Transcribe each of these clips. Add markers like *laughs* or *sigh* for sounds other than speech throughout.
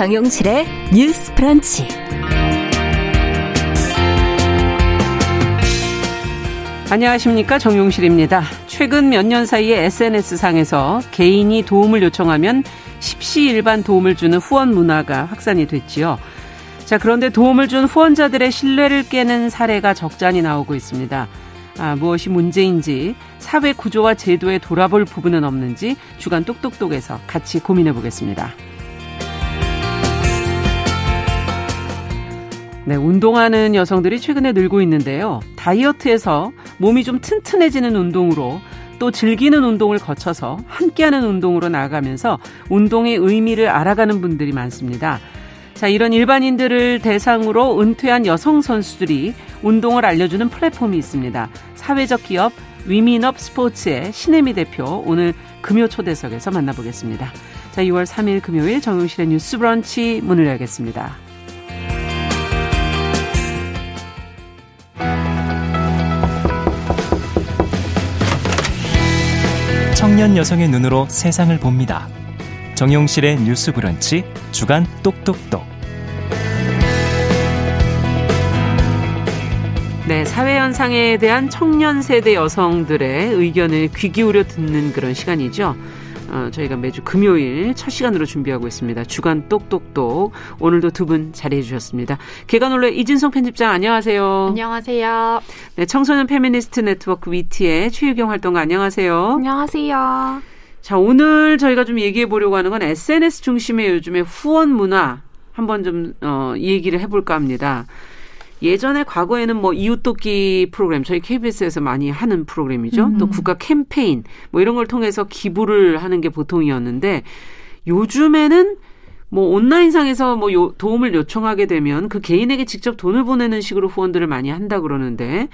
정용실의 뉴스 프런치. 안녕하십니까 정용실입니다. 최근 몇 년 사이에 SNS상에서 개인이 도움을 요청하면 십시일반 도움을 주는 후원 문화가 확산이 됐지요. 자, 그런데 도움을 준 후원자들의 신뢰를 깨는 사례가 적잖이 나오고 있습니다. 아, 무엇이 문제인지 사회 구조와 제도에 돌아볼 부분은 없는지 주간 똑똑똑에서 같이 고민해 보겠습니다. 네, 운동하는 여성들이 최근에 늘고 있는데요. 다이어트에서 몸이 좀 튼튼해지는 운동으로 또 즐기는 운동을 거쳐서 함께하는 운동으로 나아가면서 운동의 의미를 알아가는 분들이 많습니다. 자, 이런 일반인들을 대상으로 은퇴한 여성 선수들이 운동을 알려주는 플랫폼이 있습니다. 사회적 기업 위민업 스포츠의 신혜미 대표 오늘 금요 초대석에서 만나보겠습니다. 자, 6월 3일 금요일 정용실의 뉴스 브런치 문을 열겠습니다. 청년 여성의 눈으로 세상을 봅니다. 정용실의 뉴스 브런치 주간 똑똑똑. 네, 사회 현상에 대한 청년 세대 여성들의 의견을 귀 기울여 듣는 그런 시간이죠. 어, 저희가 매주 금요일 첫 시간으로 준비하고 있습니다. 주간 똑똑똑. 오늘도 두 분 자리해 주셨습니다. 개관올레 이진성 편집장 안녕하세요. 안녕하세요. 네, 청소년 페미니스트 네트워크 위티의 최유경 활동가 안녕하세요. 안녕하세요. 자, 오늘 저희가 좀 얘기해 보려고 하는 건 SNS 중심의 요즘의 후원 문화 한번 좀, 어, 얘기를 해볼까 합니다. 예전에 과거에는 뭐 이웃돕기 프로그램 저희 KBS에서 많이 하는 프로그램이죠. 음. 또 국가 캠페인 뭐 이런 걸 통해서 기부를 하는 게 보통이었는데 요즘에는 뭐 온라인상에서 뭐 요, 도움을 요청하게 되면 그 개인에게 직접 돈을 보내는 식으로 후원들을 많이 한다 그러는데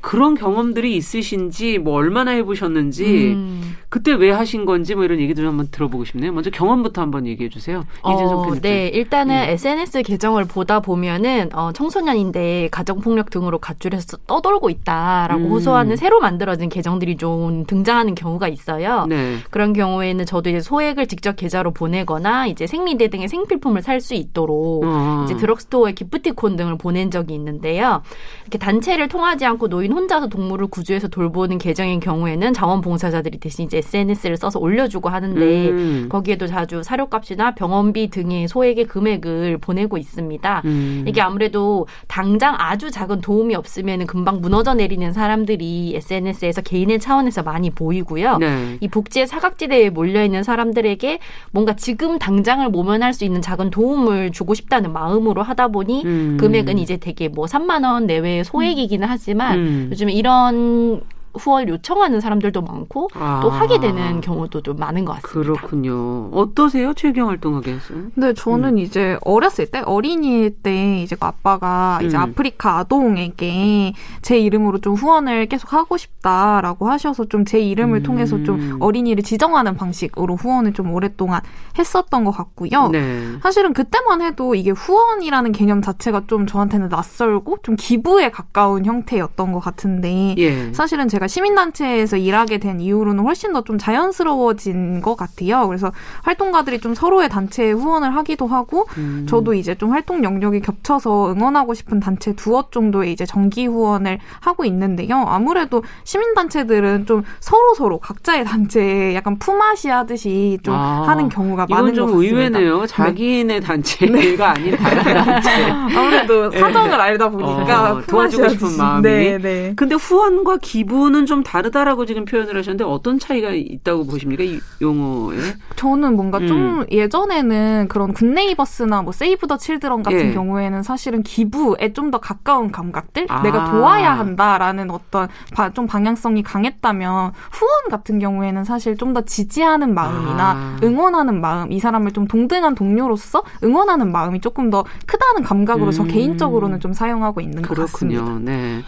그런 경험들이 있으신지 뭐 얼마나 해보셨는지 음. 그때 왜 하신 건지 뭐 이런 얘기들 한번 들어보고 싶네요. 먼저 경험부터 한번 얘기해 주세요. 어, 편집. 네, 일단은 네. SNS 계정을 보다 보면은 어, 청소년인데 가정폭력 등으로 가출해서 떠돌고 있다라고 음. 호소하는 새로 만들어진 계정들이 좀 등장하는 경우가 있어요. 네. 그런 경우에는 저도 이제 소액을 직접 계좌로 보내거나 이제 생리대 등의 생필품을 살 수 있도록 어. 이제 드럭스토어에 기프티콘 등을 보낸 적이 있는데요. 이렇게 단체를 통하지 않고 노인 혼자서 동물을 구조해서 돌보는 계정인 경우에는 자원봉사자들이 대신 이제 SNS를 써서 올려주고 하는데 음. 거기에도 자주 사료값이나 병원비 등의 소액의 금액을 보내고 있습니다. 음. 이게 아무래도 당장 아주 작은 도움이 없으면 금방 무너져 내리는 사람들이 SNS에서 개인의 차원에서 많이 보이고요. 네. 이 복지의 사각지대에 몰려 있는 사람들에게 뭔가 지금 당장을 모면할 수 있는 작은 도움을 주고 싶다는 마음으로 하다 보니 음. 금액은 이제 되게 뭐 3만 원 내외의 소액이기는 하지만 음. 요즘에 이런 후원 요청하는 사람들도 많고 아. 또 하게 되는 경우도 좀 많은 것 같습니다. 그렇군요. 어떠세요? 최경 활동하게 해서요? 네, 저는 음. 이제 어렸을 때 어린이일 때 이제 그 아빠가 음. 이제 아프리카 아동에게 제 이름으로 좀 후원을 계속 하고 싶다라고 하셔서 좀 제 이름을 음. 통해서 좀 어린이를 지정하는 방식으로 후원을 좀 오랫동안 했었던 것 같고요. 네. 사실은 그때만 해도 이게 후원이라는 개념 자체가 좀 저한테는 낯설고 좀 기부에 가까운 형태였던 것 같은데 예. 사실은 제가 시민단체에서 일하게 된 이후로는 훨씬 더 좀 자연스러워진 것 같아요. 그래서 활동가들이 좀 서로의 단체에 후원을 하기도 하고, 음. 저도 이제 좀 활동 영역이 겹쳐서 응원하고 싶은 단체 두어 정도의 이제 정기 후원을 하고 있는데요. 아무래도 시민단체들은 좀 서로 서로 각자의 단체에 약간 품앗이 하듯이 좀 아, 하는 경우가 많은 것 같습니다. 의외네요. 자기네 네. 단체가 네. 아닌 *laughs* 다른 단체. 아무래도 사정을 네. 알다 보니까 어, 도와주고 싶은 마음이. 네, 네. 근데 후원과 기부 부분은 좀 다르다라고 지금 표현을 하셨는데 어떤 차이가 있다고 보십니까? 이 용어에? 저는 뭔가 음. 좀 예전에는 그런 굿네이버스나 뭐 세이브 더 칠드런 같은 예. 경우에는 사실은 기부에 좀 더 가까운 감각들 아. 내가 도와야 한다라는 어떤 좀 방향성이 강했다면 후원 같은 경우에는 사실 좀 더 지지하는 마음이나 아. 응원하는 마음 이 사람을 좀 동등한 동료로서 응원하는 마음이 조금 더 크다는 감각으로 음. 저 개인적으로는 좀 사용하고 있는 그렇군요. 것 같습니다. 네.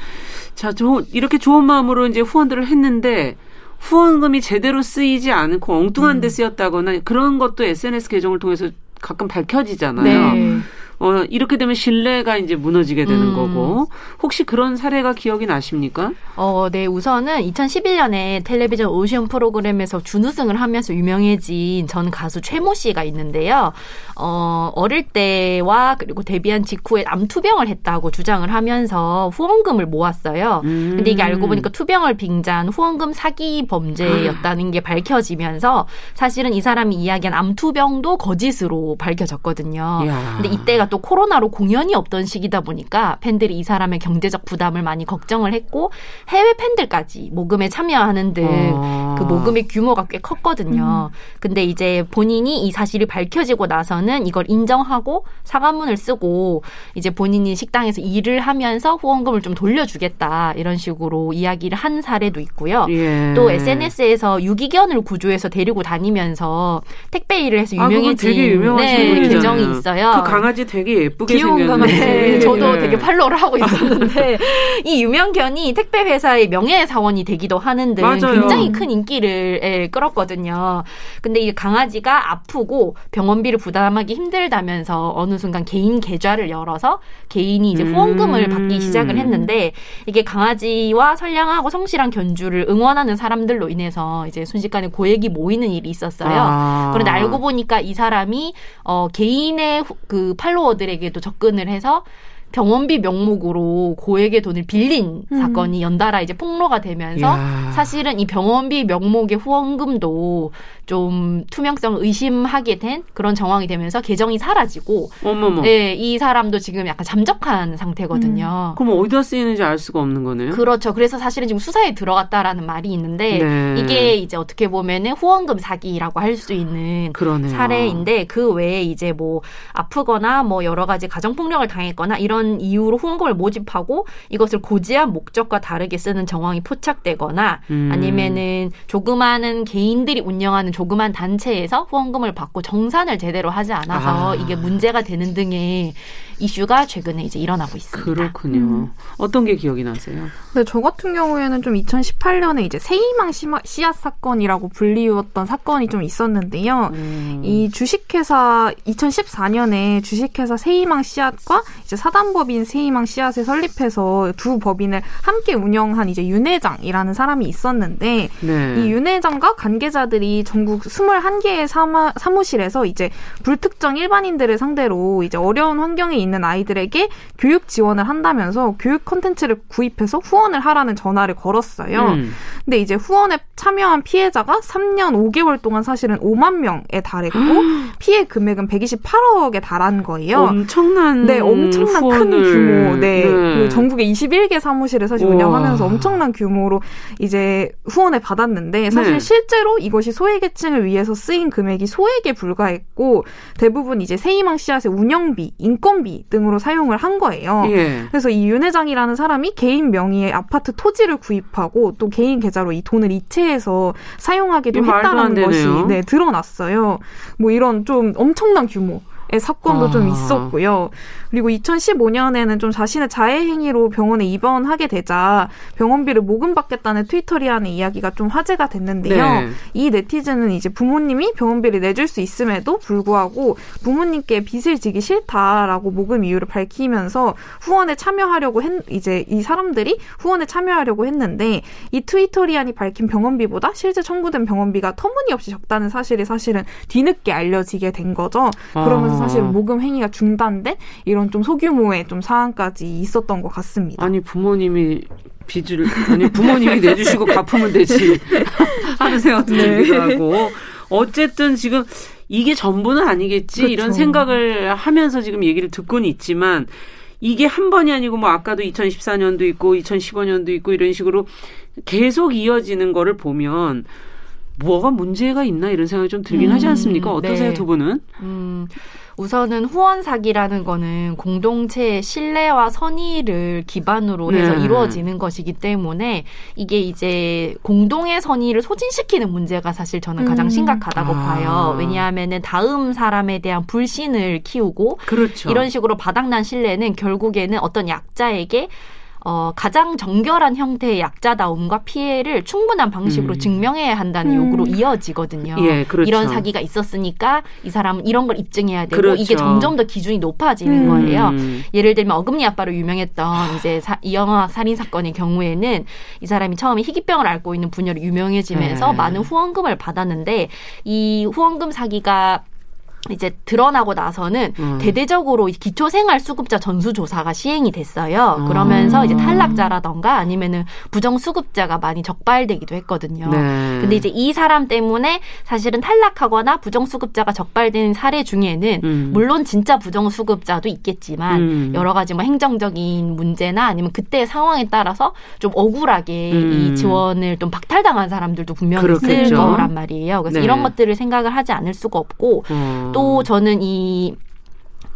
자, 저 이렇게 좋은 마음으로 이제 후원들을 했는데 후원금이 제대로 쓰이지 않고 엉뚱한 데 음. 쓰였다거나 그런 것도 SNS 계정을 통해서 가끔 밝혀지잖아요. 네. 어, 이렇게 되면 신뢰가 이제 무너지게 되는 음. 거고 혹시 그런 사례가 기억이 나십니까? 어, 네. 우선은 2011년에 텔레비전 오디션 프로그램에서 준우승을 하면서 유명해진 전 가수 최모 씨가 있는데요. 어, 어릴 때와 그리고 데뷔한 직후에 암투병을 했다고 주장을 하면서 후원금을 모았어요. 음. 근데 이게 알고 보니까 투병을 빙자한 후원금 사기 범죄였다는 게 밝혀지면서 사실은 이 사람이 이야기한 암투병도 거짓으로 밝혀졌거든요. 이야. 근데 이때가 또 코로나로 공연이 없던 시기다 보니까 팬들이 이 사람의 경제적 부담을 많이 걱정을 했고 해외 팬들까지 모금에 참여하는 등 어. 그 모금의 규모가 꽤 컸거든요. 근데 이제 본인이 이 사실이 밝혀지고 나서는 이걸 인정하고 사과문을 쓰고 이제 본인이 식당에서 일을 하면서 후원금을 좀 돌려주겠다 이런 식으로 이야기를 한 사례도 있고요. 예. 또 SNS에서 유기견을 구조해서 데리고 다니면서 택배 일을 해서 아, 유명해진 되게 유명하신 네, 분이잖아요. 계정이 있어요. 그 강아지 되게 예쁘게 귀여운. 강아지. 네, 저도 예. 되게 팔로우를 하고 *laughs* 있었는데 이 유명견이 택배 회사의 명예 사원이 되기도 하는 등. 굉장히 큰 인기를 예, 끌었거든요. 근데 이 강아지가 아프고 병원비를 부담하기 힘들다면서 어느 순간 개인 계좌를 열어서 개인이 이제 후원금을 음. 받기 시작을 했는데 이게 강아지와 선량하고 성실한 견주를 응원하는 사람들로 인해서 이제 순식간에 고액이 모이는 일이 있었어요. 아. 그런데 알고 보니까 이 사람이 어 개인의 후- 그 팔로워 들에게도 접근을 해서 병원비 명목으로 고액의 돈을 빌린 음. 사건이 연달아 이제 폭로가 되면서 야. 사실은 이 병원비 명목의 후원금도 좀 투명성을 의심하게 된 그런 정황이 되면서 계정이 사라지고 어머머. 네, 이 사람도 지금 약간 잠적한 상태거든요. 그럼 어디다 쓰이는지 알 수가 없는 거네요. 그렇죠. 그래서 사실은 지금 수사에 들어갔다라는 말이 있는데 네. 이게 이제 어떻게 보면은 후원금 사기라고 할 수 있는 그러네요. 사례인데 그 외에 이제 뭐 아프거나 뭐 여러 가지 가정 폭력을 당했거나 이런 이유로 후원금을 모집하고 이것을 고지한 목적과 다르게 쓰는 정황이 포착되거나 음. 아니면은 조그마한 개인들이 운영하는 조그만 단체에서 후원금을 받고 정산을 제대로 하지 않아서 아. 이게 문제가 되는 등의 이슈가 최근에 이제 일어나고 있습니다. 그렇군요. 음. 어떤 게 기억이 나세요? 근데 저 같은 경우에는 좀 2018년에 이제 세이망 씨앗 사건이라고 불리웠던 사건이 좀 있었는데요. 음. 이 주식회사 2014년에 주식회사 세이망 씨앗과 이제 사단법인 세이망 씨앗을 설립해서 두 법인을 함께 운영한 이제 윤 회장이라는 사람이 있었는데 네. 이윤 회장과 관계자들이 전국 21개의 사마, 사무실에서 이제 불특정 일반인들을 상대로 이제 어려운 환경에 있는 아이들에게 교육 지원을 한다면서 교육 콘텐츠를 구입해서 후원을 하라는 전화를 걸었어요. 음. 근데 이제 후원에 참여한 피해자가 3년 5개월 동안 사실은 5만 명에 달했고 피해 금액은 128억에 달한 거예요. 엄청난 네, 엄청난 큰 후원을. 규모. 네. 네. 그 전국에 21개 사무실을 사실 우와. 운영하면서 엄청난 규모로 이제 후원을 받았는데 사실 네. 실제로 이것이 소외계층을 위해서 쓰인 금액이 소액에 불과했고 대부분 이제 세이망 씨앗의 운영비, 인건비 등으로 사용을 한 거예요. 예. 그래서 이 윤 회장이라는 사람이 개인 명의의 아파트 토지를 구입하고 또 개인 계좌로 이 돈을 이체해서 사용하기도 했다는 것이. 네, 드러났어요. 뭐 이런 좀 엄청난 규모. 의 사건도 아. 좀 있었고요. 그리고 2015년에는 좀 자신의 자해 행위로 병원에 입원하게 되자 병원비를 모금받겠다는 트위터리안의 이야기가 좀 화제가 됐는데요. 네. 이 네티즌은 이제 부모님이 병원비를 내줄 수 있음에도 불구하고 부모님께 빚을 지기 싫다라고 모금 이유를 밝히면서 후원에 참여하려고 했, 이제 이 사람들이 후원에 참여하려고 했는데 이 트위터리안이 밝힌 병원비보다 실제 청구된 병원비가 터무니없이 적다는 사실이 사실은 뒤늦게 알려지게 된 거죠. 그러면서 아. 사실 모금 행위가 중단된 이런 좀 소규모의 좀 사안까지 있었던 것 같습니다. 아니 부모님이 빚을 아니 부모님이 내주시고 갚으면 되지 *laughs* 하는 생각도 네. 들기도 하고 어쨌든 지금 이게 전부는 아니겠지 그쵸. 이런 생각을 하면서 지금 얘기를 듣고는 있지만 이게 한 번이 아니고 뭐 아까도 2014년도 있고 2015년도 있고 이런 식으로 계속 이어지는 거를 보면 뭐가 문제가 있나 이런 생각이 좀 들긴 음, 하지 않습니까? 어떠세요 네. 두 분은? 음, 우선은 후원 사기라는 거는 공동체의 신뢰와 선의를 기반으로 해서 네. 이루어지는 것이기 때문에 이게 이제 공동의 선의를 소진시키는 문제가 사실 저는 가장 음. 심각하다고 아. 봐요. 왜냐하면은 다음 사람에 대한 불신을 키우고 그렇죠. 이런 식으로 바닥난 신뢰는 결국에는 어떤 약자에게 어, 가장 정결한 형태의 약자다움과 피해를 충분한 방식으로 음. 증명해야 한다는 음. 요구로 이어지거든요. 예, 그렇죠. 이런 사기가 있었으니까 이 사람은 이런 걸 입증해야 되고 그렇죠. 이게 점점 더 기준이 높아지는 음. 거예요. 음. 예를 들면 어금니 아빠로 유명했던 이제 사, 이영학 살인 사건의 경우에는 이 사람이 처음에 희귀병을 앓고 있는 분야로 유명해지면서 네. 많은 후원금을 받았는데 이 후원금 사기가 이제 드러나고 나서는 음. 대대적으로 기초생활수급자 전수조사가 시행이 됐어요. 아. 그러면서 이제 탈락자라던가 아니면은 부정수급자가 많이 적발되기도 했거든요. 네. 근데 이제 이 사람 때문에 사실은 탈락하거나 부정수급자가 적발된 사례 중에는 음. 물론 진짜 부정수급자도 있겠지만 음. 여러 가지 뭐 행정적인 문제나 아니면 그때 상황에 따라서 좀 억울하게 음. 이 지원을 좀 박탈당한 사람들도 분명히 그렇겠죠. 있을 거란 말이에요. 그래서 네. 이런 것들을 생각을 하지 않을 수가 없고 어. 또 저는 이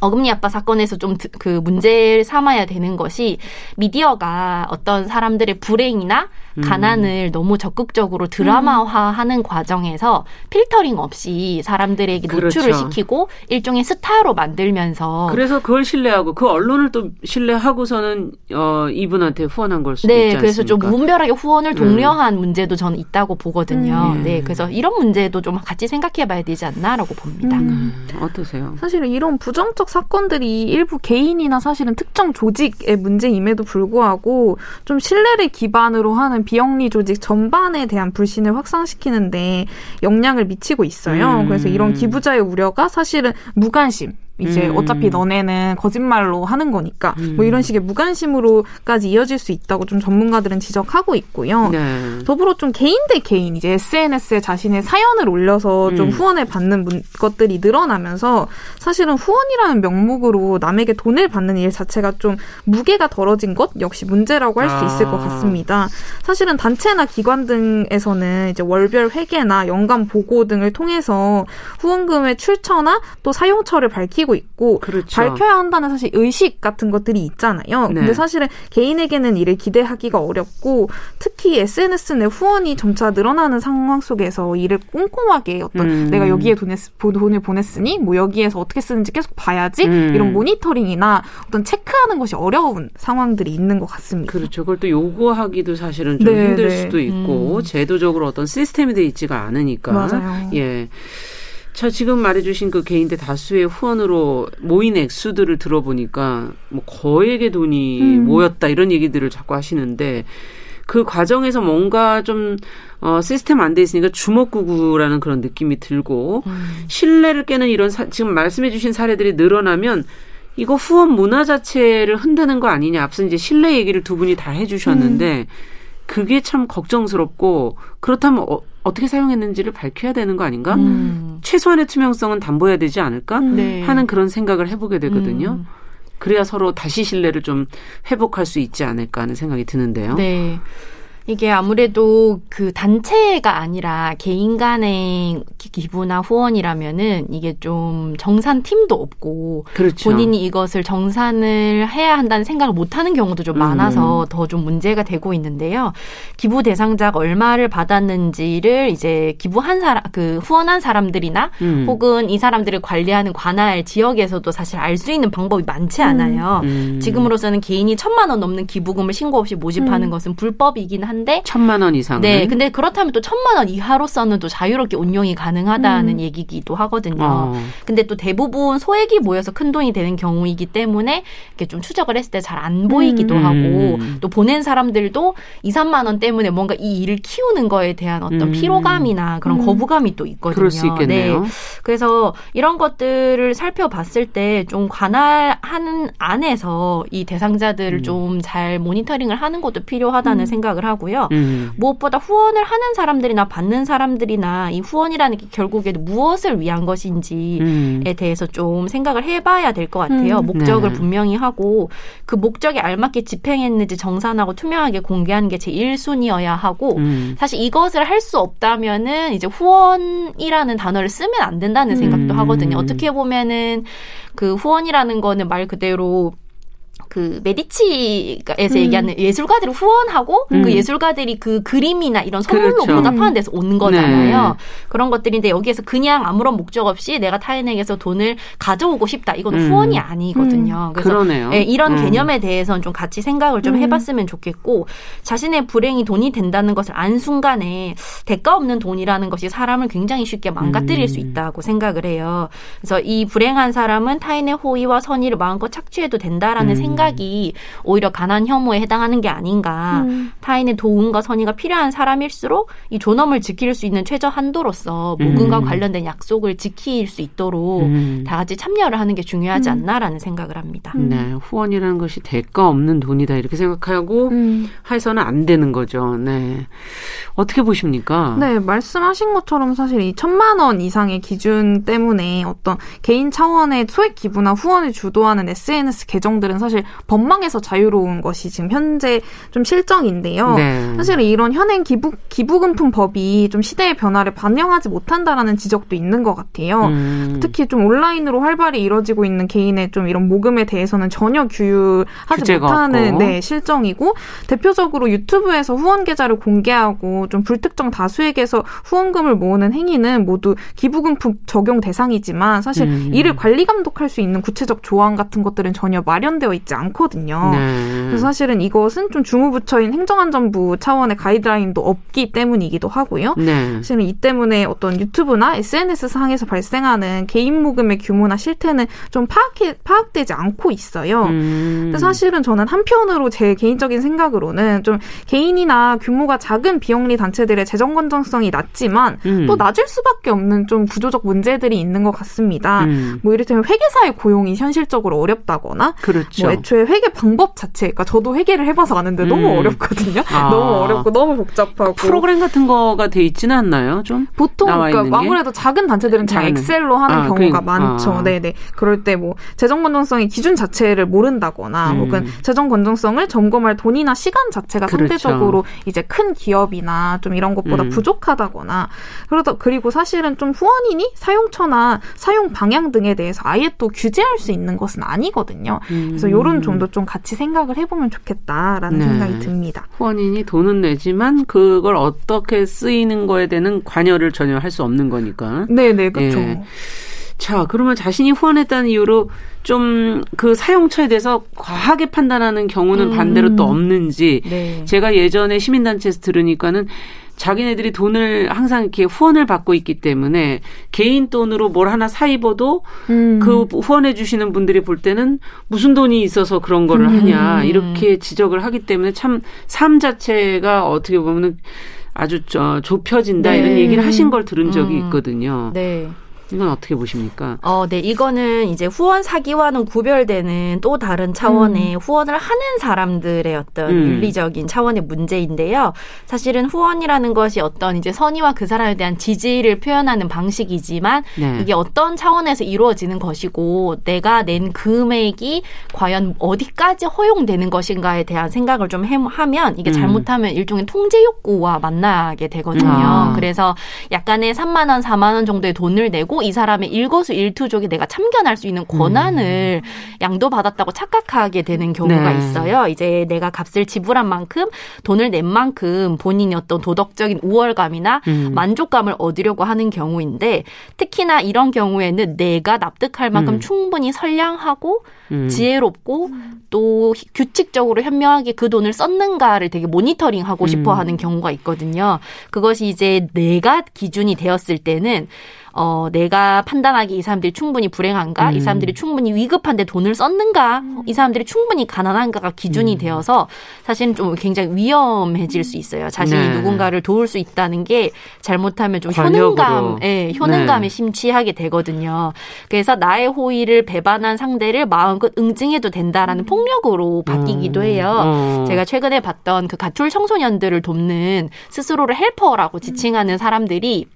어금니 아빠 사건에서 좀 그 문제를 삼아야 되는 것이 미디어가 어떤 사람들의 불행이나 음. 가난을 너무 적극적으로 드라마화하는 과정에서 필터링 없이 사람들에게 노출을 그렇죠. 시키고 일종의 스타로 만들면서 그래서 그걸 신뢰하고 그 언론을 또 신뢰하고서는 어 이분한테 후원한 걸 수도 네, 있지 그래서 좀 않습니까? 무분별하게 후원을 음. 독려한 문제도 저는 있다고 보거든요. 음. 네, 그래서 이런 문제도 좀 같이 생각해봐야 되지 않나라고 봅니다. 음. 음, 어떠세요? 사실 은 이런 부정적 사건들이 일부 개인이나 사실은 특정 조직의 문제임에도 불구하고 좀 신뢰를 기반으로 하는 비영리 조직 전반에 대한 불신을 확산시키는데 영향을 미치고 있어요. 음. 그래서 이런 기부자의 우려가 사실은 무관심. 이제 음. 어차피 너네는 거짓말로 하는 거니까 음. 뭐 이런 식의 무관심으로까지 이어질 수 있다고 좀 전문가들은 지적하고 있고요. 네. 더불어 좀 개인 대 개인 이제 SNS에 자신의 사연을 올려서 좀 음. 후원을 받는 문- 것들이 늘어나면서 사실은 후원이라는 명목으로 남에게 돈을 받는 일 자체가 좀 무게가 덜어진 것 역시 문제라고 할수 아. 있을 것 같습니다. 사실은 단체나 기관 등에서는 이제 월별 회계나 연간 보고 등을 통해서 후원금의 출처나 또 사용처를 밝히고 있고 그렇죠. 밝혀야 한다는 사실 의식 같은 것들이 있잖아요. 네. 근데 사실은 개인에게는 이를 기대하기가 어렵고 특히 SNS 내 후원이 점차 늘어나는 상황 속에서 이를 꼼꼼하게 어떤 음. 내가 여기에 돈을, 쓰- 돈을 보냈으니 뭐 여기에서 어떻게 쓰는지 계속 봐야지 음. 이런 모니터링이나 어떤 체크하는 것이 어려운 상황들이 있는 것 같습니다. 그렇죠. 그걸 또 요구하기도 사실은 좀 네, 힘들 네. 수도 있고 음. 제도적으로 어떤 시스템이 돼 있지가 않으니까. 맞아요. 예. 자, 지금 말해주신 그 개인들 다수의 후원으로 모인 액수들을 들어보니까 뭐 거액의 돈이 음. 모였다 이런 얘기들을 자꾸 하시는데 그 과정에서 뭔가 좀 어, 시스템 안 돼 있으니까 주먹구구라는 그런 느낌이 들고 신뢰를 깨는 이런 사, 지금 말씀해주신 사례들이 늘어나면 이거 후원 문화 자체를 흔드는 거 아니냐. 앞서 이제 신뢰 얘기를 두 분이 다 해주셨는데 그게 참 걱정스럽고 그렇다면 어, 어떻게 사용했는지를 밝혀야 되는 거 아닌가? 음. 최소한의 투명성은 담보해야 되지 않을까? 네. 하는 그런 생각을 해보게 되거든요. 음. 그래야 서로 다시 신뢰를 좀 회복할 수 있지 않을까 하는 생각이 드는데요. 네. 이게 아무래도 그 단체가 아니라 개인 간의 기- 기부나 후원이라면은 이게 좀 정산 팀도 없고 그렇죠. 본인이 이것을 정산을 해야 한다는 생각을 못 하는 경우도 좀 음. 많아서 더좀 문제가 되고 있는데요. 기부 대상자가 얼마를 받았는지를 이제 기부한 사람, 그 후원한 사람들이나 음. 혹은 이 사람들을 관리하는 관할 지역에서도 사실 알 수 있는 방법이 많지 않아요. 음. 지금으로서는 개인이 천만 원 넘는 기부금을 신고 없이 모집하는 것은 불법이긴 한데 천만 원 이상은 네, 근데 그렇다면 또 천만 원 이하로서는 또 자유롭게 운용이 가능하다는 얘기기도 하거든요. 어. 근데 또 대부분 소액이 모여서 큰 돈이 되는 경우이기 때문에 이렇게 좀 추적을 했을 때 잘 안 보이기도 음. 하고 또 보낸 사람들도 2, 3만 원 때문에 뭔가 이 일을 키우는 거에 대한 어떤 음. 피로감이나 그런 거부감이 또 있거든요. 그럴 수 있겠네요. 네. 그래서 이런 것들을 살펴봤을 때 좀 관할하는 안에서 이 대상자들을 음. 좀잘 모니터링을 하는 것도 필요하다는 생각을 하고 요. 음. 무엇보다 후원을 하는 사람들이나 받는 사람들이나 이 후원이라는 게 결국에 무엇을 위한 것인지에 음. 대해서 좀 생각을 해봐야 될 것 같아요. 음. 목적을 네. 분명히 하고 그 목적에 알맞게 집행했는지 정산하고 투명하게 공개하는 게제 1순위여야 하고 음. 사실 이것을 할 수 없다면은 이제 후원이라는 단어를 쓰면 안 된다는 생각도 음. 하거든요. 어떻게 보면은 그 후원이라는 거는 말 그대로 그 메디치에서 음. 얘기하는 예술가들을 후원하고 음. 그 예술가들이 그 그림이나 이런 선물로 그렇죠. 보답하는 데서 오는 거잖아요. 네. 그런 것들인데 여기에서 그냥 아무런 목적 없이 내가 타인에게서 돈을 가져오고 싶다. 이거는 음. 후원이 아니거든요. 음. 그래서 그러네요. 네, 이런 음. 개념에 대해서는 좀 같이 생각을 좀 해봤으면 좋겠고 자신의 불행이 돈이 된다는 것을 안 순간에 대가 없는 돈이라는 것이 사람을 굉장히 쉽게 망가뜨릴 수 있다고 생각을 해요. 그래서 이 불행한 사람은 타인의 호의와 선의를 마음껏 착취해도 된다라는 생각 생각이 오히려 가난 혐오에 해당하는 게 아닌가. 음. 타인의 도움과 선의가 필요한 사람일수록 이 존엄을 지킬 수 있는 최저 한도로서 모금과 음. 관련된 약속을 지킬 수 있도록 음. 다 같이 참여를 하는 게 중요하지 음. 않나라는 생각을 합니다. 네, 후원이라는 것이 대가 없는 돈이다 이렇게 생각하고 음. 해서는 안 되는 거죠. 네, 어떻게 보십니까? 네, 말씀하신 것처럼 사실 이 천만 원 이상의 기준 때문에 어떤 개인 차원의 소액 기부나 후원을 주도하는 SNS 계정들은 사실 법망에서 자유로운 것이 지금 현재 좀 실정인데요. 네. 사실 이런 현행 기부 기부금품 법이 좀 시대의 변화를 반영하지 못한다라는 지적도 있는 것 같아요. 음. 특히 좀 온라인으로 활발히 이뤄지고 있는 개인의 좀 이런 모금에 대해서는 전혀 규율하지 못하는 네, 실정이고 대표적으로 유튜브에서 후원 계좌를 공개하고 좀 불특정 다수에게서 후원금을 모으는 행위는 모두 기부금품 적용 대상이지만 사실 음. 이를 관리 감독할 수 있는 구체적 조항 같은 것들은 전혀 마련되어 있지 있지 않거든요. 네. 그래서 사실은 이것은 좀 중후부처인 행정안전부 차원의 가이드라인도 없기 때문이기도 하고요. 네. 사실은 이 때문에 어떤 유튜브나 SNS 상에서 발생하는 개인 모금의 규모나 실태는 좀 파악해, 파악되지 않고 있어요. 음. 근데 사실은 저는 한편으로 제 개인적인 생각으로는 좀 개인이나 규모가 작은 비영리 단체들의 재정 건전성이 낮지만 음. 또 낮을 수밖에 없는 좀 구조적 문제들이 있는 것 같습니다. 음. 뭐 이를테면 회계사의 고용이 현실적으로 어렵다거나 그렇죠. 뭐 애초에 회계 방법 자체, 그러니까 저도 회계를 해봐서 아는데 음. 너무 어렵거든요. 아. *laughs* 너무 어렵고 너무 복잡하고 프로그램 같은 거가 돼 있지는 않나요? 좀 보통 그러니까 아무래도 작은 단체들은 잘 엑셀로 하는 아, 경우가 그, 많죠. 아. 네네. 그럴 때 뭐 재정 건전성의 기준 자체를 모른다거나 음. 혹은 재정 건전성을 점검할 돈이나 시간 자체가 그렇죠. 상대적으로 이제 큰 기업이나 좀 이런 것보다 음. 부족하다거나 그러다 그리고 사실은 좀 후원인이 사용처나 사용 방향 등에 대해서 아예 또 규제할 수 있는 것은 아니거든요. 그래서 이런 점도 좀 같이 생각을 해보면 좋겠다라는 네. 생각이 듭니다. 후원인이 돈은 내지만 그걸 어떻게 쓰이는 거에 대한 관여를 전혀 할 수 없는 거니까. 네네 그렇죠. 예. 자, 그러면 자신이 후원했다는 이유로 좀 그 사용처에 대해서 과하게 판단하는 경우는 음. 반대로 또 없는지 네. 제가 예전에 시민단체에서 들으니까는 자기네들이 돈을 항상 이렇게 후원을 받고 있기 때문에 개인 돈으로 뭘 하나 사 입어도 음. 그 후원해 주시는 분들이 볼 때는 무슨 돈이 있어서 그런 거를 음. 하냐 이렇게 지적을 하기 때문에 참 삶 자체가 어떻게 보면은 아주 좁혀진다 네. 이런 얘기를 하신 걸 들은 적이 음. 있거든요. 네. 이건 어떻게 보십니까? 어, 네. 이거는 이제 후원 사기와는 구별되는 또 다른 차원의 음. 후원을 하는 사람들의 어떤 음. 윤리적인 차원의 문제인데요. 사실은 후원이라는 것이 어떤 이제 선의와 그 사람에 대한 지지를 표현하는 방식이지만 네. 이게 어떤 차원에서 이루어지는 것이고 내가 낸 금액이 과연 어디까지 허용되는 것인가에 대한 생각을 좀 하면 이게 음. 잘못하면 음. 일종의 통제 욕구와 만나게 되거든요. 아. 그래서 약간의 3만 원, 4만 원 정도의 돈을 내고 하고 이 사람의 일거수일투족에 내가 참견할 수 있는 권한을 음. 양도받았다고 착각하게 되는 경우가 네. 있어요. 이제 내가 값을 지불한 만큼 돈을 낸 만큼 본인이 어떤 도덕적인 우월감이나 음. 만족감을 얻으려고 하는 경우인데 특히나 이런 경우에는 내가 납득할 만큼 음. 충분히 선량하고 음. 지혜롭고 또 규칙적으로 현명하게 그 돈을 썼는가를 되게 모니터링하고 싶어 음. 하는 경우가 있거든요. 그것이 이제 내가 기준이 되었을 때는 어, 내가 판단하기 이 사람들이 충분히 불행한가, 음. 이 사람들이 충분히 위급한데 돈을 썼는가, 음. 이 사람들이 충분히 가난한가가 기준이 음. 되어서 사실은 좀 굉장히 위험해질 수 있어요. 자신이 네. 누군가를 도울 수 있다는 게 잘못하면 좀 효능감, 예, 효능감에 네. 심취하게 되거든요. 그래서 나의 호의를 배반한 상대를 마음껏 응징해도 된다라는 음. 폭력으로 바뀌기도 음. 해요. 어. 제가 최근에 봤던 그 가출 청소년들을 돕는 스스로를 헬퍼라고 지칭하는 사람들이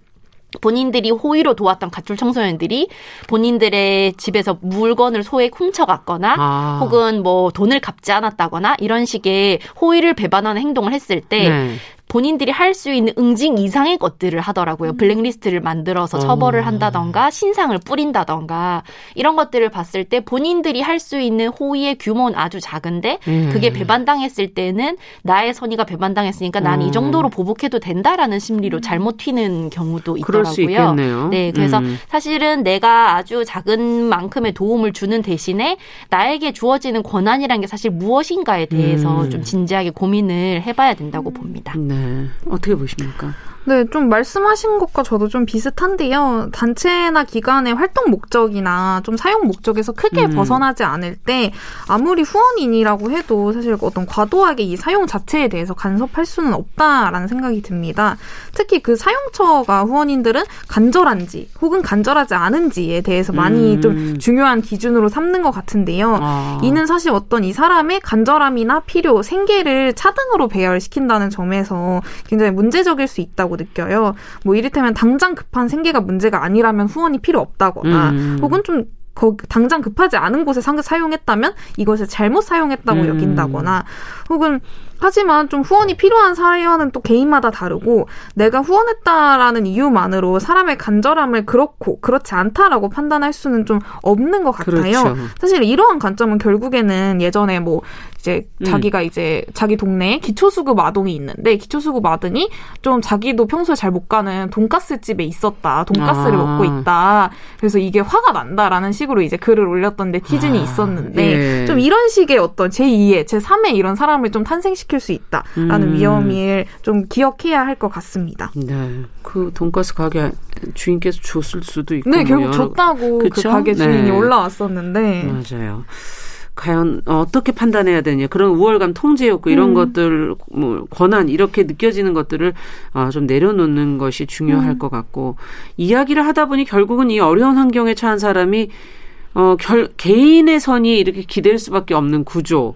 본인들이 호의로 도왔던 가출 청소년들이 본인들의 집에서 물건을 소액 훔쳐갔거나 아. 혹은 뭐 돈을 갚지 않았다거나 이런 식의 호의를 배반하는 행동을 했을 때 네. 본인들이 할 수 있는 응징 이상의 것들을 하더라고요. 블랙리스트를 만들어서 처벌을 한다던가 신상을 뿌린다던가 이런 것들을 봤을 때 본인들이 할 수 있는 호의의 규모는 아주 작은데 음. 그게 배반당했을 때는 나의 선의가 배반당했으니까 난이 음. 정도로 보복해도 된다라는 심리로 잘못 튀는 경우도 있더라고요. 있겠네요. 네, 그래서 음. 사실은 내가 아주 작은 만큼의 도움을 주는 대신에 나에게 주어지는 권한이라는 게 사실 무엇인가에 대해서 음. 좀 진지하게 고민을 해봐야 된다고 봅니다. 네. 어떻게 보십니까? 네, 좀 말씀하신 것과 저도 좀 비슷한데요. 단체나 기관의 활동 목적이나 좀 사용 목적에서 크게 음. 벗어나지 않을 때 아무리 후원인이라고 해도 사실 어떤 과도하게 이 사용 자체에 대해서 간섭할 수는 없다라는 생각이 듭니다. 특히 그 사용처가 후원인들은 간절한지 혹은 간절하지 않은지에 대해서 많이 음. 좀 중요한 기준으로 삼는 것 같은데요. 아. 이는 사실 어떤 이 사람의 간절함이나 필요, 생계를 차등으로 배열시킨다는 점에서 굉장히 문제적일 수 있다고 느껴요. 뭐 이를테면 당장 급한 생계가 문제가 아니라면 후원이 필요 없다거나 음. 혹은 좀 거, 당장 급하지 않은 곳에 상- 사용했다면 이것을 잘못 사용했다고 음. 여긴다거나 혹은 하지만 좀 후원이 필요한 사연은 또 개인마다 다르고 내가 후원했다라는 이유만으로 사람의 간절함을 그렇고 그렇지 않다라고 판단할 수는 좀 없는 것 같아요. 그렇죠. 사실 이러한 관점은 결국에는 예전에 뭐 이제 음. 자기가 이제 자기 동네에 기초수급 아동이 있는데 기초수급 아동이 좀 자기도 평소에 잘 못 가는 돈가스 집에 있었다. 돈가스를 아. 먹고 있다. 그래서 이게 화가 난다라는 식으로 이제 글을 올렸던 데 티즌이 아, 있었는데 예. 좀 이런 식의 어떤 제2의 제3의 이런 사람을 좀 탄생시 킬 수 있다라는 음. 위험을 좀 기억해야 할 것 같습니다. 네. 그 돈가스 가게 주인께서 줬을 수도 있고. 네, 뭐 결국 여러- 줬다고 그 그쵸? 가게 주인이 네. 올라왔었는데 맞아요. 과연 어떻게 판단해야 되냐 그런 우월감 통제 욕구 이런 음. 것들 뭐 권한 이렇게 느껴지는 것들을 아, 좀 내려놓는 것이 중요할 음. 것 같고 이야기를 하다 보니 결국은 이 어려운 환경에 처한 사람이 어, 결, 개인의 선이 이렇게 기댈 수밖에 없는 구조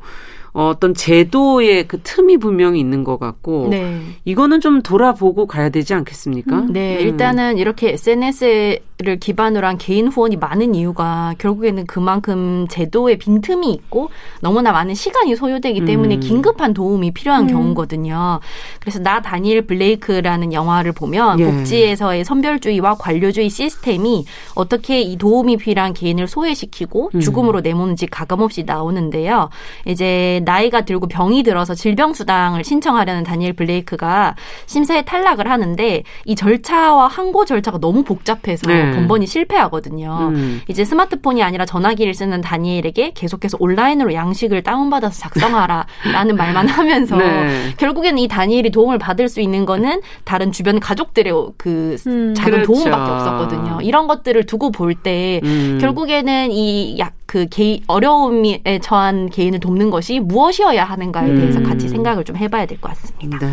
어, 어떤 제도의 그 틈이 분명히 있는 것 같고 네. 이거는 좀 돌아보고 가야 되지 않겠습니까? 네, 음. 일단은 이렇게 SNS를 기반으로 한 개인 후원이 많은 이유가 결국에는 그만큼 제도에 빈틈이 있고 너무나 많은 시간이 소요되기 때문에 음. 긴급한 도움이 필요한 음. 경우거든요. 그래서 나 다니엘 블레이크라는 영화를 보면 예. 복지에서의 선별주의와 관료주의 시스템이 어떻게 이 도움이 필요한 개인을 소외시키고 음. 죽음으로 내모는지 가감없이 나오는데요. 이제 나이가 들고 병이 들어서 질병수당을 신청하려는 다니엘 블레이크가 심사에 탈락을 하는데 이 절차와 항고 절차가 너무 복잡해서 네. 번번이 실패하거든요. 음. 이제 스마트폰이 아니라 전화기를 쓰는 다니엘에게 계속해서 온라인으로 양식을 다운받아서 작성하라라는 *laughs* 말만 하면서 네. 결국에는 이 다니엘이 도움을 받을 수 있는 거는 다른 주변 가족들의 그 음. 작은 그렇죠. 도움밖에 없었거든요. 이런 것들을 두고 볼때 음. 결국에는 이 약 그 개인 어려움에 처한 개인을 돕는 것이 무엇이어야 하는가에 대해서 음. 같이 생각을 좀 해봐야 될 것 같습니다. 네.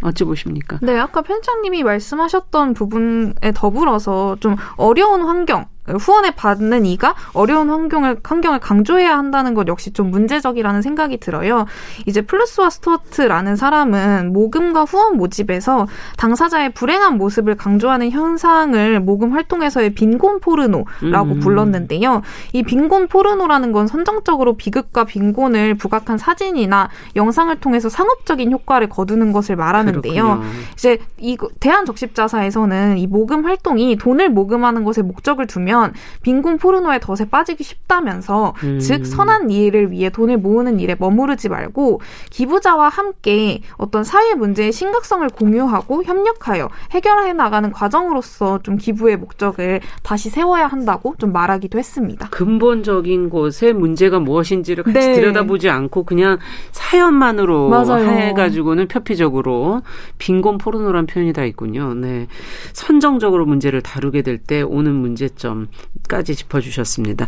어찌 보십니까? 네, 아까 편장님이 말씀하셨던 부분에 더불어서 좀 어려운 환경, 후원을 받는 이가 어려운 환경을, 환경을 강조해야 한다는 것 역시 좀 문제적이라는 생각이 들어요. 이제 플루스와 스튜어트라는 사람은 모금과 후원 모집에서 당사자의 불행한 모습을 강조하는 현상을 모금 활동에서의 빈곤 포르노라고 음. 불렀는데요. 이 빈곤 포르노라는 건 선정적으로 비극과 빈곤을 부각한 사진이나 영상을 통해서 상업적인 효과를 거두는 것을 말하는데요. 그렇군요. 이제 이 대한 적십자사에서는 이 모금 활동이 돈을 모금하는 것에 목적을 두면 빈곤 포르노의 덫에 빠지기 쉽다면서 음. 즉 선한 일을 위해 돈을 모으는 일에 머무르지 말고 기부자와 함께 어떤 사회 문제의 심각성을 공유하고 협력하여 해결해 나가는 과정으로서 좀 기부의 목적을 다시 세워야 한다고 좀 말하기도 했습니다. 근본적인 곳의 문제가 무엇인지를 같이 네. 들여다보지 않고 그냥 사연만으로 맞아요. 해가지고는 표피적으로 빈곤 포르노란 표현이 다 있군요. 네. 선정적으로 문제를 다루게 될 때 오는 문제점 까지 짚어주셨습니다.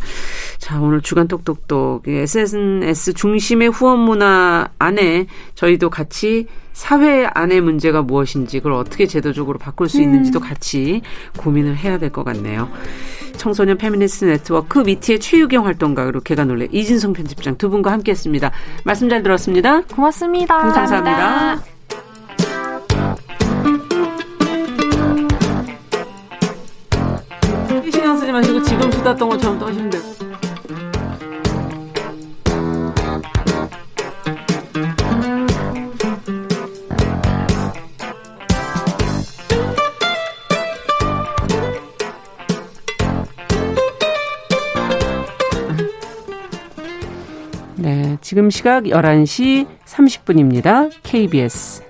자, 오늘 주간 똑똑똑 SNS 중심의 후원 문화 안에 저희도 같이 사회 안의 문제가 무엇인지 그걸 어떻게 제도적으로 바꿀 수 있는지도 같이 고민을 해야 될 것 같네요. 청소년 페미니스트 네트워크 미티의 최유경 활동가 그리고 개관올레 이진성 편집장 두 분과 함께했습니다. 말씀 잘 들었습니다. 고맙습니다. 감사합니다. 신경 수다 떤 것처럼 떠시면 돼요. 네, 지금 시각 11시 30분입니다. KBS.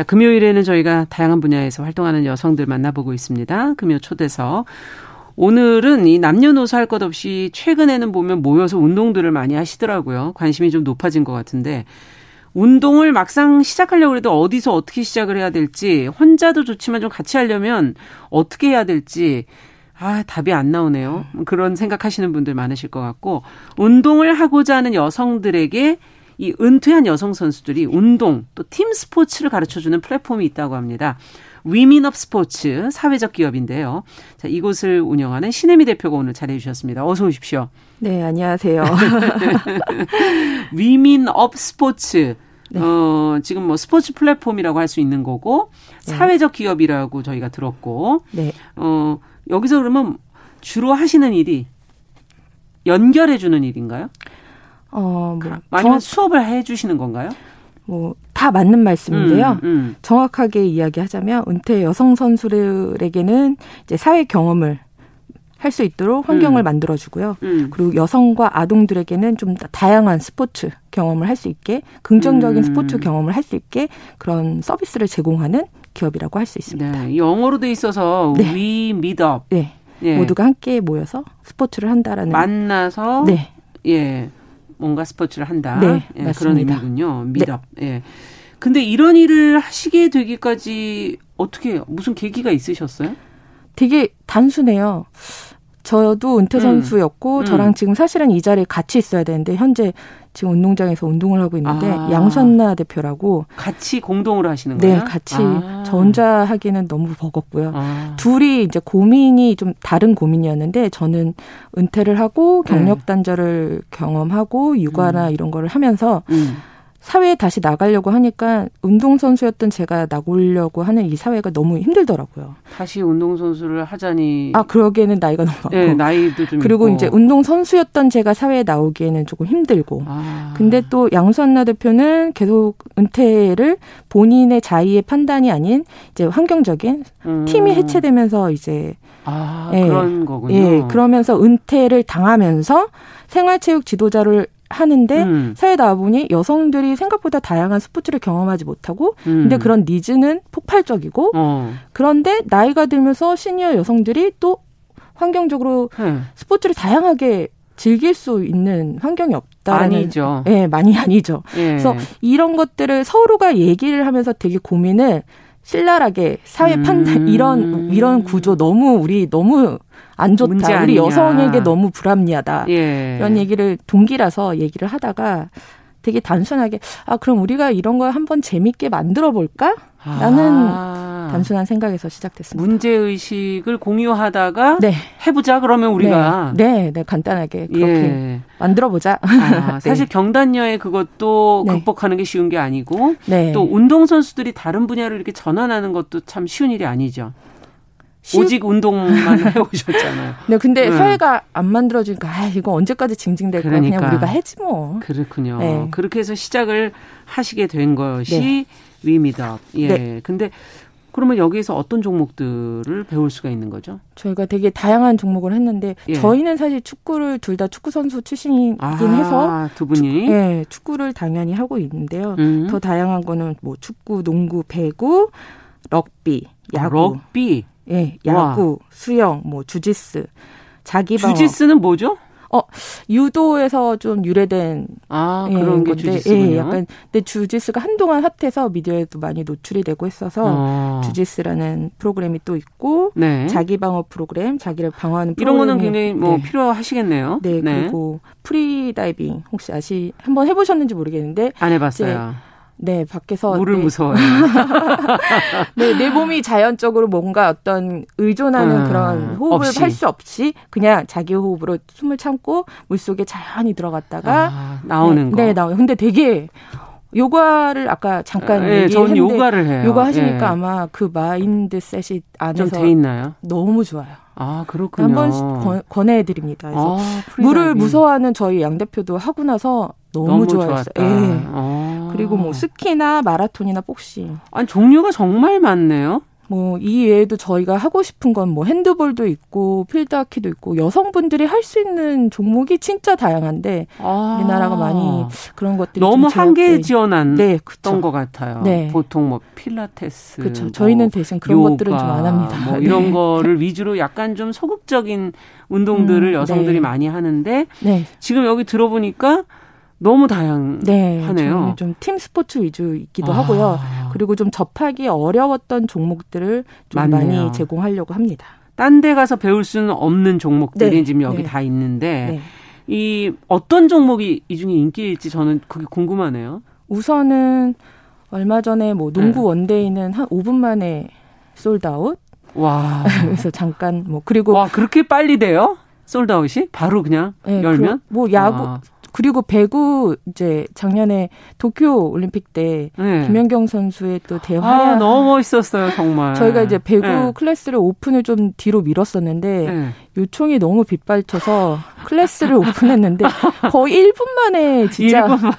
자, 금요일에는 저희가 다양한 분야에서 활동하는 여성들 만나보고 있습니다. 금요 초대석. 오늘은 이 남녀노소 할 것 없이 최근에는 보면 모여서 운동들을 많이 하시더라고요. 관심이 좀 높아진 것 같은데 운동을 막상 시작하려고 해도 어디서 어떻게 시작을 해야 될지 혼자도 좋지만 좀 같이 하려면 어떻게 해야 될지 아, 답이 안 나오네요. 그런 생각하시는 분들 많으실 것 같고 운동을 하고자 하는 여성들에게 이 은퇴한 여성 선수들이 운동 또 팀 스포츠를 가르쳐 주는 플랫폼이 있다고 합니다. 위민업 스포츠 사회적 기업인데요. 자, 이곳을 운영하는 신혜미 대표가 오늘 자리해 주셨습니다. 어서 오십시오. 네, 안녕하세요. *laughs* 위민업 스포츠. 네. 어, 지금 뭐 스포츠 플랫폼이라고 할 수 있는 거고 네. 사회적 기업이라고 저희가 들었고 네. 어, 여기서 그러면 주로 하시는 일이 연결해 주는 일인가요? 어, 뭐 아니면 수업을 해 주시는 건가요? 뭐 다 맞는 말씀인데요. 음, 음. 정확하게 이야기하자면 은퇴 여성 선수들에게는 이제 사회 경험을 할 수 있도록 환경을 음. 만들어주고요. 음. 그리고 여성과 아동들에게는 좀 다양한 스포츠 경험을 할 수 있게 긍정적인 음. 스포츠 경험을 할 수 있게 그런 서비스를 제공하는 기업이라고 할 수 있습니다. 네, 영어로 돼 있어서 네. We Meet Up. 네. 예. 모두가 함께 모여서 스포츠를 한다라는 만나서 네. 예. 뭔가 스포츠를 한다. 네, 예, 그런 의미군요. 미덕. 네. 예. 근데 이런 일을 하시게 되기까지 어떻게 무슨 계기가 있으셨어요? 되게 단순해요. 저도 은퇴 음. 선수였고 음. 저랑 지금 사실은 이 자리에 같이 있어야 되는데 현재 지금 운동장에서 운동을 하고 있는데 아. 양선나 대표라고 같이 공동으로 하시는 네, 거예요? 네, 같이 아. 저 혼자 하기는 너무 버겁고요. 아. 둘이 이제 고민이 좀 다른 고민이었는데 저는 은퇴를 하고 경력 네. 단절을 경험하고 육아나 음. 이런 거를 하면서 음. 사회에 다시 나가려고 하니까 운동선수였던 제가 나오려고 하는 이 사회가 너무 힘들더라고요. 다시 운동선수를 하자니. 아, 그러기에는 나이가 너무 많고. 네, 나이도 좀. 그리고 있고. 이제 운동선수였던 제가 사회에 나오기에는 조금 힘들고. 아. 근데 또 양수한나 대표는 계속 은퇴를 본인의 자의의 판단이 아닌 이제 환경적인 음. 팀이 해체되면서 이제. 아, 예, 그런 거군요. 예, 그러면서 은퇴를 당하면서 생활체육 지도자를 하는데 음. 사회에 나와 보니 여성들이 생각보다 다양한 스포츠를 경험하지 못하고 음. 근데 그런 니즈는 폭발적이고 어. 그런데 나이가 들면서 시니어 여성들이 또 환경적으로 음. 스포츠를 다양하게 즐길 수 있는 환경이 없다라는 아니죠. 예, 많이 *laughs* 아니죠. 예. 그래서 이런 것들을 서로가 얘기를 하면서 되게 고민을 신랄하게 사회 판단 음. 이런 이런 구조 너무 우리 너무 안 좋다. 우리 여성에게 너무 불합리하다. 예. 이런 얘기를 동기라서 얘기를 하다가 되게 단순하게 아 그럼 우리가 이런 걸 한번 재밌게 만들어 볼까? 라는 아. 단순한 생각에서 시작됐습니다. 문제 의식을 공유하다가 네. 해보자 그러면 우리가 네, 네, 네 간단하게 그렇게 예. 만들어 보자. 아, *laughs* 사실 네. 경단녀의 그것도 네. 극복하는 게 쉬운 게 아니고 네. 또 운동 선수들이 다른 분야로 이렇게 전환하는 것도 참 쉬운 일이 아니죠. 오직 운동만 *laughs* 해오셨잖아요. 네, 근데 네. 사회가 안 만들어지니까 아 이거 언제까지 징징댈까 그러니까. 그냥 우리가 해지 뭐. 그렇군요. 네. 그렇게 해서 시작을 하시게 된 것이 네. 위미덕. 예. 네. 근데 그러면 여기에서 어떤 종목들을 배울 수가 있는 거죠? 저희가 되게 다양한 종목을 했는데 예. 저희는 사실 축구를 둘 다 축구 선수 출신이긴 아, 해서 두 분이 축, 예, 축구를 당연히 하고 있는데요. 음. 더 다양한 거는 뭐 축구, 농구, 배구, 럭비, 야구. 아, 럭비. 예, 야구, 와. 수영, 뭐 주짓수, 자기 방어. 주짓수는 뭐죠? 어 유도에서 좀 유래된 아 그런 게 주짓수군요. 예, 약간 근데 주짓수가 한동안 핫해서 미디어에도 많이 노출이 되고 있어서 어. 주짓수라는 프로그램이 또 있고 네. 자기 방어 프로그램, 자기를 방어하는 이런 거는 굉장히 뭐 네. 필요하시겠네요. 네, 네, 그리고 프리다이빙 혹시 아시 한번 해보셨는지 모르겠는데 안 해봤어요. 네, 밖에서 물을 네. 무서워요. *laughs* 네, 내 몸이 자연적으로 뭔가 어떤 의존하는 음, 그런 호흡을 할 수 없이 그냥 자기 호흡으로 숨을 참고 물 속에 자연히 들어갔다가 아, 나오는 네, 거. 네, 나오는. 근데 되게 요가를 아까 잠깐 네, 저는 요가를 해요. 요가 하시니까 네. 아마 그 마인드셋이 안에서 좀 돼 있나요? 너무 좋아요. 아 그렇군요. 한번 권해 드립니다. 그래서 아, 물을 무서워하는 저희 양 대표도 하고 나서 너무, 너무 좋아했어요. 예. 아. 그리고 뭐 스키나 마라톤이나 복싱. 아니 종류가 정말 많네요. 뭐 이 외에도 저희가 하고 싶은 건 뭐 핸드볼도 있고 필드하키도 있고 여성분들이 할 수 있는 종목이 진짜 다양한데 아. 우리나라가 많이 그런 것들이 너무 한계에 지어놨던 네, 것 같아요. 네. 보통 뭐 필라테스, 그렇죠. 뭐 저희는 대신 그런 요가, 것들은 좀 안 합니다. 뭐 네. 이런 거를 위주로 약간 좀 소극적인 운동들을 음, 여성들이 네. 많이 하는데 네. 지금 여기 들어보니까 너무 다양하네요. 네, 좀팀 스포츠 위주이기도 아. 하고요. 그리고 좀 접하기 어려웠던 종목들을 좀 맞네요. 많이 제공하려고 합니다. 딴 데 가서 배울 수는 없는 종목들이 네. 지금 여기 네. 다 있는데 네. 이 어떤 종목이 이 중에 인기일지 저는 그게 궁금하네요. 우선은 얼마 전에 뭐 농구 네. one day는 한 5분 만에 sold out. 와. *laughs* 그래서 잠깐 뭐 그리고 와 그렇게 빨리 돼요? sold out이 바로 그냥 네, 열면? 그, 뭐 야구 와. 그리고 배구 이제 작년에 도쿄 올림픽 때 네. 김연경 선수의 또 대화 아, 너무 멋있었어요 정말. 저희가 이제 배구 네. 클래스를 오픈을 좀 뒤로 미뤘었는데 네. 요청이 너무 빗발쳐서 클래스를 오픈했는데 거의 1분 만에 진짜 1분 만.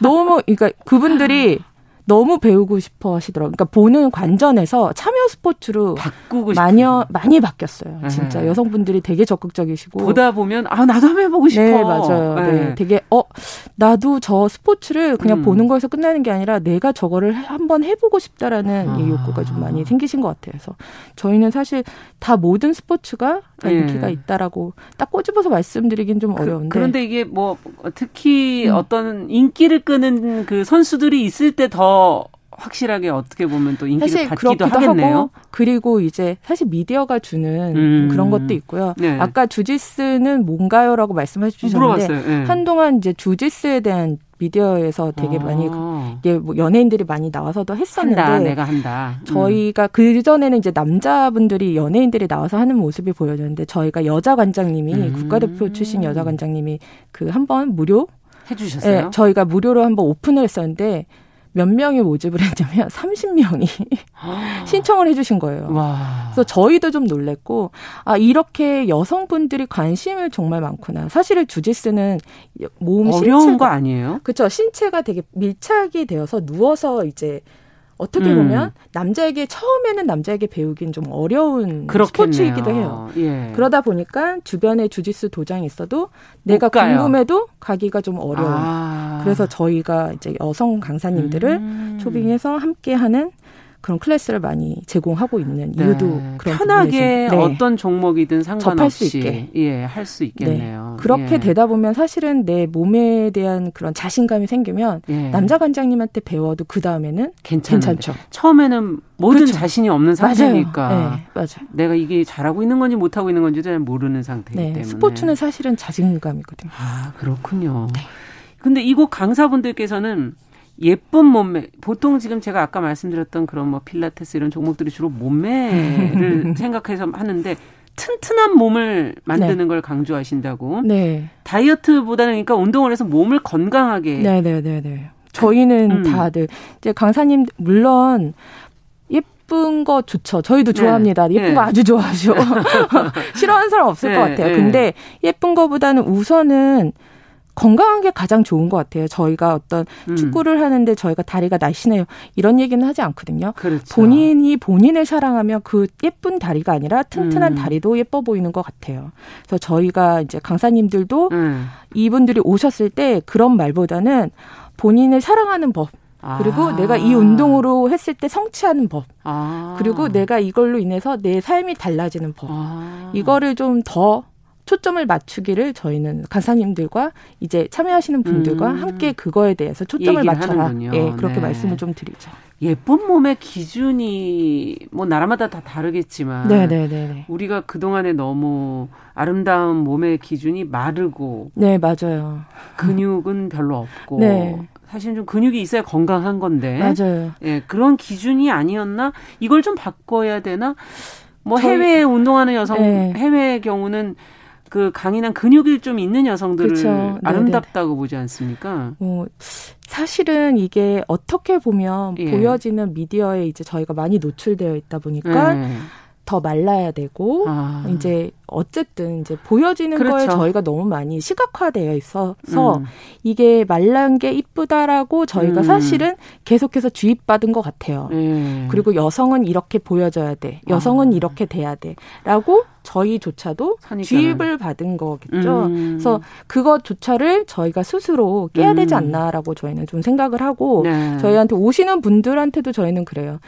너무 그러니까 그분들이 너무 배우고 싶어 하시더라고요. 그러니까 보는 관전에서 참여 스포츠로 바꾸고 많이 많이 바뀌었어요. 네. 진짜 여성분들이 되게 적극적이시고 보다 보면 아 나도 한번 해보고 싶어. 네 맞아요. 네. 네. 되게 어 나도 저 스포츠를 그냥 음. 보는 거에서 끝나는 게 아니라 내가 저거를 한번 해보고 싶다라는 아. 이 욕구가 좀 많이 생기신 것 같아요. 그래서 저희는 사실 다 모든 스포츠가 다 네. 인기가 있다라고 딱 꼬집어서 말씀드리긴 좀 그, 어려운데 그, 런데 이게 뭐 특히 음. 어떤 인기를 끄는 그 선수들이 있을 때더 확실하게 어떻게 보면 또 인기를 받기도 하겠네요. 하고, 그리고 이제 사실 미디어가 주는 음. 그런 것도 있고요. 네. 아까 주짓수는 뭔가요라고 말씀해 주셨는데 네. 한동안 이제 주짓수에 대한 미디어에서 되게 아. 많이 이게 뭐 연예인들이 많이 나와서도 했었는데 한다, 내가 한다. 음. 저희가 그 전에는 이제 남자분들이 연예인들이 나와서 하는 모습이 보여졌는데 저희가 여자 관장님이 음. 국가대표 출신 여자 관장님이 그 한 번 무료 해주셨어요. 네, 저희가 무료로 한번 오픈을 했었는데 몇 명이 모집을 했냐면 *laughs* 30명이 신청을 해주신 거예요. 와. 그래서 저희도 좀 놀랬고 아 이렇게 여성분들이 관심을 정말 많구나. 사실은 주짓수는 몸 어려운 신체가, 거 아니에요? 그렇죠. 신체가 되게 밀착이 되어서 누워서 이제 어떻게 음. 보면 남자에게 처음에는 남자에게 배우긴 좀 어려운 그렇겠네요. 스포츠이기도 해요. 예. 그러다 보니까 주변에 주짓수 도장이 있어도 내가 궁금해도 가기가 좀 어려운. 아. 그래서 저희가 이제 여성 강사님들을 음. 초빙해서 함께 하는 그런 클래스를 많이 제공하고 있는 네. 이유도 그런 편하게 네. 어떤 종목이든 상관없이 수 있게 예, 할 수 있겠네요. 네. 그렇게 예. 되다 보면 사실은 내 몸에 대한 그런 자신감이 생기면 예. 남자 관장님한테 배워도 그 다음에는 괜찮죠. 처음에는 모든 그렇죠. 자신이 없는 상태니까 맞아요. 네, 맞아요. 내가 이게 잘하고 있는 건지 못하고 있는 건지 잘 모르는 상태이기 네, 때문에 스포츠는 사실은 자신감이거든요. 아 그렇군요. 네. 근데 이곳 강사분들께서는 예쁜 몸매 보통 지금 제가 아까 말씀드렸던 그런 뭐 필라테스 이런 종목들이 주로 몸매를 *laughs* 생각해서 하는데 튼튼한 몸을 만드는 네. 걸 강조하신다고. 네. 다이어트보다는 그러니까 운동을 해서 몸을 건강하게. 네 네 네네. 네, 네, 네. 저희는 음. 다들 이제 강사님 물론 예쁜 거 좋죠. 저희도 네. 좋아합니다. 예쁜 네. 거 아주 좋아하죠. *laughs* *laughs* 싫어하는 사람 없을 네. 것 같아요. 근데 예쁜 거보다는 우선은 건강한 게 가장 좋은 것 같아요. 저희가 어떤 음. 축구를 하는데 저희가 다리가 날씬해요. 이런 얘기는 하지 않거든요. 그렇죠. 본인이 본인을 사랑하면 그 예쁜 다리가 아니라 튼튼한 음. 다리도 예뻐 보이는 것 같아요. 그래서 저희가 이제 강사님들도 음. 이분들이 오셨을 때 그런 말보다는 본인을 사랑하는 법, 그리고 아. 내가 이 운동으로 했을 때 성취하는 법. 아. 그리고 내가 이걸로 인해서 내 삶이 달라지는 법. 아. 이거를 좀 더 초점을 맞추기를 저희는 간사님들과 이제 참여하시는 분들과 음. 함께 그거에 대해서 초점을 맞춰라. 하는군요. 예, 그렇게 네. 말씀을 좀 드리죠. 예쁜 몸의 기준이 뭐 나라마다 다 다르겠지만 네네네. 네, 네. 우리가 그동안에 너무 아름다운 몸의 기준이 마르고 네 맞아요 근육은 별로 없고 네. 사실 좀 근육이 있어야 건강한 건데 맞아요 예 그런 기준이 아니었나 이걸 좀 바꿔야 되나 뭐 해외에 운동하는 여성 네. 해외의 경우는 그 강인한 근육이 좀 있는 여성들을 그렇죠. 아름답다고 보지 않습니까? 어, 사실은 이게 어떻게 보면 예. 보여지는 미디어에 이제 저희가 많이 노출되어 있다 보니까 예. 더 말라야 되고 아. 이제 어쨌든 이제 보여지는 그렇죠. 거에 저희가 너무 많이 시각화되어 있어서 음. 이게 말란 게 이쁘다라고 저희가 음. 사실은 계속해서 주입받은 것 같아요. 음. 그리고 여성은 이렇게 보여져야 돼. 여성은 아. 이렇게 돼야 돼라고 저희조차도 그러니까는. 주입을 받은 거겠죠. 음. 그래서 그것조차를 저희가 스스로 깨야 되지 음. 않나라고 저희는 좀 생각을 하고 네. 저희한테 오시는 분들한테도 저희는 그래요.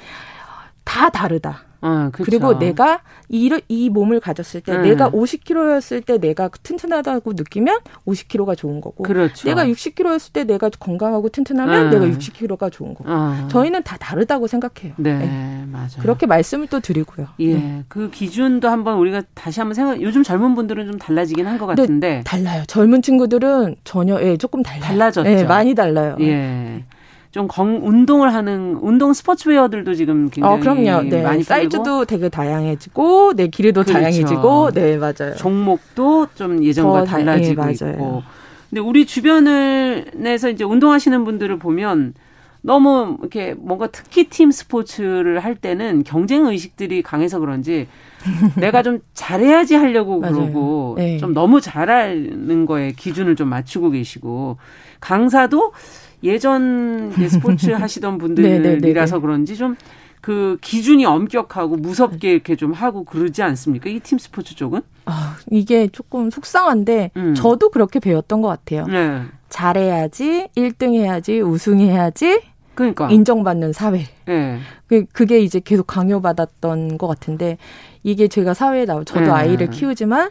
다 다르다. 어, 그렇죠. 그리고 내가 이, 이 몸을 가졌을 때 음. 내가 50kg였을 때 내가 튼튼하다고 느끼면 50kg가 좋은 거고 그렇죠. 내가 60kg였을 때 내가 건강하고 튼튼하면 음. 내가 60kg가 좋은 거고 어. 저희는 다 다르다고 생각해요. 네, 네. 맞아요. 그렇게 말씀을 또 드리고요. 예, 네. 그 기준도 한번 우리가 다시 한번 생각. 요즘 젊은 분들은 좀 달라지긴 한 것 같은데 달라요. 젊은 친구들은 전혀 예, 조금 달라요. 달라졌죠. 예, 많이 달라요. 예. 좀 건, 운동을 하는 운동 스포츠웨어들도 지금 굉장히 어, 그럼요. 네. 많이 사이즈도 되게 다양해지고 네 길이도 그렇죠. 다양해지고 네 맞아요. 종목도 좀 예전과 달라지고 네, 있고. 근데 우리 주변을 내서 이제 운동하시는 분들을 보면 너무 이렇게 뭔가 특히 팀 스포츠를 할 때는 경쟁 의식들이 강해서 그런지 *laughs* 내가 좀 잘해야지 하려고 그러고 네. 좀 너무 잘하는 거에 기준을 좀 맞추고 계시고 강사도 예전 *laughs* 스포츠 하시던 분들이라서 그런지 좀 그 기준이 엄격하고 무섭게 이렇게 좀 하고 그러지 않습니까? 이 팀 스포츠 쪽은? 아, 이게 조금 속상한데 음. 저도 그렇게 배웠던 것 같아요. 네. 잘해야지, 1등 해야지, 우승해야지, 그러니까 인정받는 사회. 네. 그게 이제 계속 강요받았던 것 같은데 이게 제가 사회에 나오 저도 네. 아이를 키우지만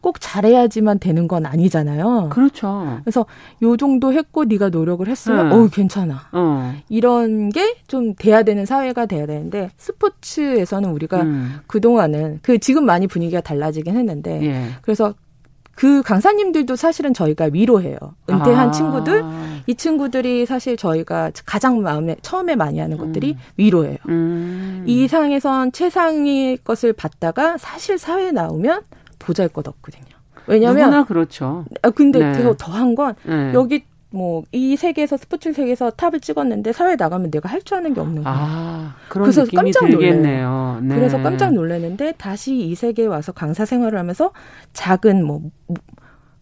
꼭 잘해야지만 되는 건 아니잖아요. 그렇죠. 그래서 요 정도 했고 네가 노력을 했으면 네. 어우 괜찮아. 어. 이런 게 좀 돼야 되는 사회가 돼야 되는데 스포츠에서는 우리가 음. 그동안은 그 지금 많이 분위기가 달라지긴 했는데 예. 그래서 그 강사님들도 사실은 저희가 위로해요. 은퇴한 아. 친구들, 이 친구들이 사실 저희가 가장 마음에 처음에 많이 하는 것들이 음. 위로예요. 음. 이 상에선 최상의 것을 받다가 사실 사회에 나오면 보잘것 없거든요. 왜냐하면 누구나 그렇죠. 아 근데 네. 더 더한 건 네. 여기 뭐 이 세계에서 스포츠 세계에서 탑을 찍었는데 사회 에 나가면 내가 할 줄 아는 게 없는 거예요. 아, 그래서 깜짝 놀래요. 네. 그래서 깜짝 놀랐는데 다시 이 세계에 와서 강사 생활을 하면서 작은 뭐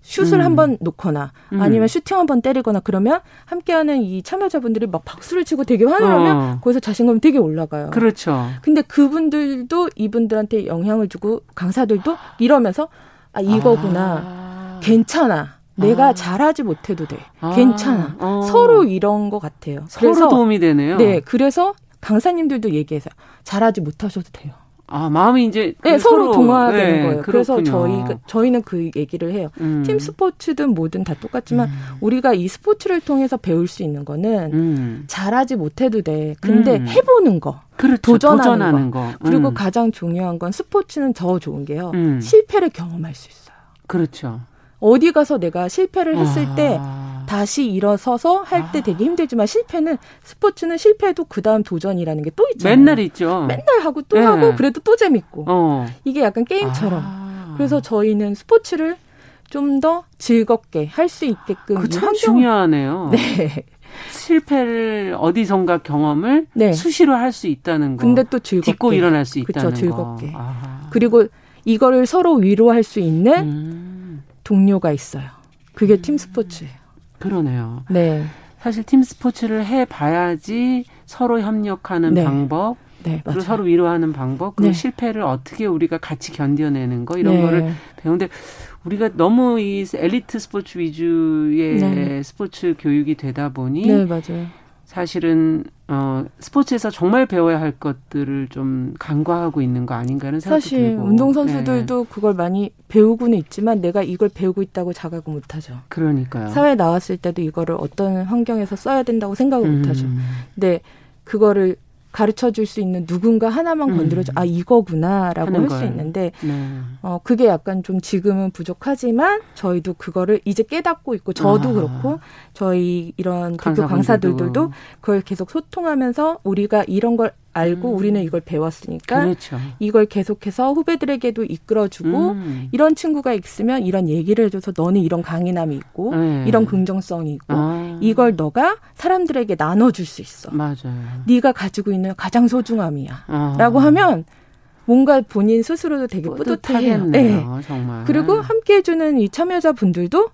슛을 음. 한번 놓거나 음. 아니면 슈팅 한번 때리거나 그러면 함께하는 이 참여자분들이 막 박수를 치고 되게 환호를 하면 어. 거기서 자신감이 되게 올라가요. 그렇죠. 근데 그분들도 이분들한테 영향을 주고 강사들도 이러면서 아 이거구나. 아. 괜찮아. 내가 아. 잘하지 못해도 돼. 아. 괜찮아. 어. 서로 이런 것 같아요. 서로 도움이 되네요. 네. 그래서 강사님들도 얘기해서 잘하지 못하셔도 돼요. 아 마음이 이제 네, 서로, 서로 동화되는 네, 거예요. 그래서 저희 저희는 그 얘기를 해요. 음. 팀 스포츠든 뭐든 다 똑같지만 음. 우리가 이 스포츠를 통해서 배울 수 있는 거는 음. 잘하지 못해도 돼. 근데 음. 해보는 거, 그렇죠. 도전하는, 도전하는 거. 거. 그리고 음. 가장 중요한 건 스포츠는 더 좋은 게요. 음. 실패를 경험할 수 있어요. 그렇죠. 어디 가서 내가 실패를 했을 아. 때 다시 일어서서 할 때 되게 힘들지만 실패는 스포츠는 실패도 그 다음 도전이라는 게 또 있잖아요. 맨날 있죠. 맨날 하고 또 네. 하고 그래도 또 재밌고 어. 이게 약간 게임처럼. 아. 그래서 저희는 스포츠를 좀 더 즐겁게 할 수 있게끔 그참 환경... 중요하네요. *laughs* 네. 실패를 어디선가 경험을 네. 수시로 할 수 있다는 거. 근데 또 즐겁게 딛고 일어날 수 있다는 그쵸, 즐겁게. 아. 그리고 이거를 서로 위로할 수 있는 음. 동료가 있어요. 그게 음. 팀 스포츠예요. 그러네요. 네. 사실 팀 스포츠를 해 봐야지 서로 협력하는 네. 방법, 네, 그리고 서로 위로하는 방법, 그리고 네. 실패를 어떻게 우리가 같이 견뎌내는 거 이런 네. 거를 배우는데 우리가 너무 이 엘리트 스포츠 위주의 네. 스포츠 교육이 되다 보니 네, 맞아요. 사실은 어 스포츠에서 정말 배워야 할 것들을 좀 간과하고 있는 거 아닌가는 생각이 사실 들고. 운동 선수들도 네. 그걸 많이 배우고는 있지만 내가 이걸 배우고 있다고 자각을 못 하죠. 그러니까요. 사회에 나왔을 때도 이거를 어떤 환경에서 써야 된다고 생각을 음. 못 하죠. 근데 그거를 가르쳐 줄 수 있는 누군가 하나만 건드려줘. 음. 아, 이거구나라고 할 수 있는데, 네. 어, 그게 약간 좀 지금은 부족하지만, 저희도 그거를 이제 깨닫고 있고, 저도 아. 그렇고, 저희 이런 대표 강사들도 그걸 계속 소통하면서 우리가 이런 걸 알고 음. 우리는 이걸 배웠으니까 그렇죠. 이걸 계속해서 후배들에게도 이끌어주고 음. 이런 친구가 있으면 이런 얘기를 해줘서 너는 이런 강인함이 있고 네. 이런 긍정성이 있고 아. 이걸 너가 사람들에게 나눠줄 수 있어. 맞아요. 네가 가지고 있는 가장 소중함이야. 아. 라고 하면 뭔가 본인 스스로도 되게 뿌듯해요. 네. 정말. 그리고 함께 해주는 이 참여자 분들도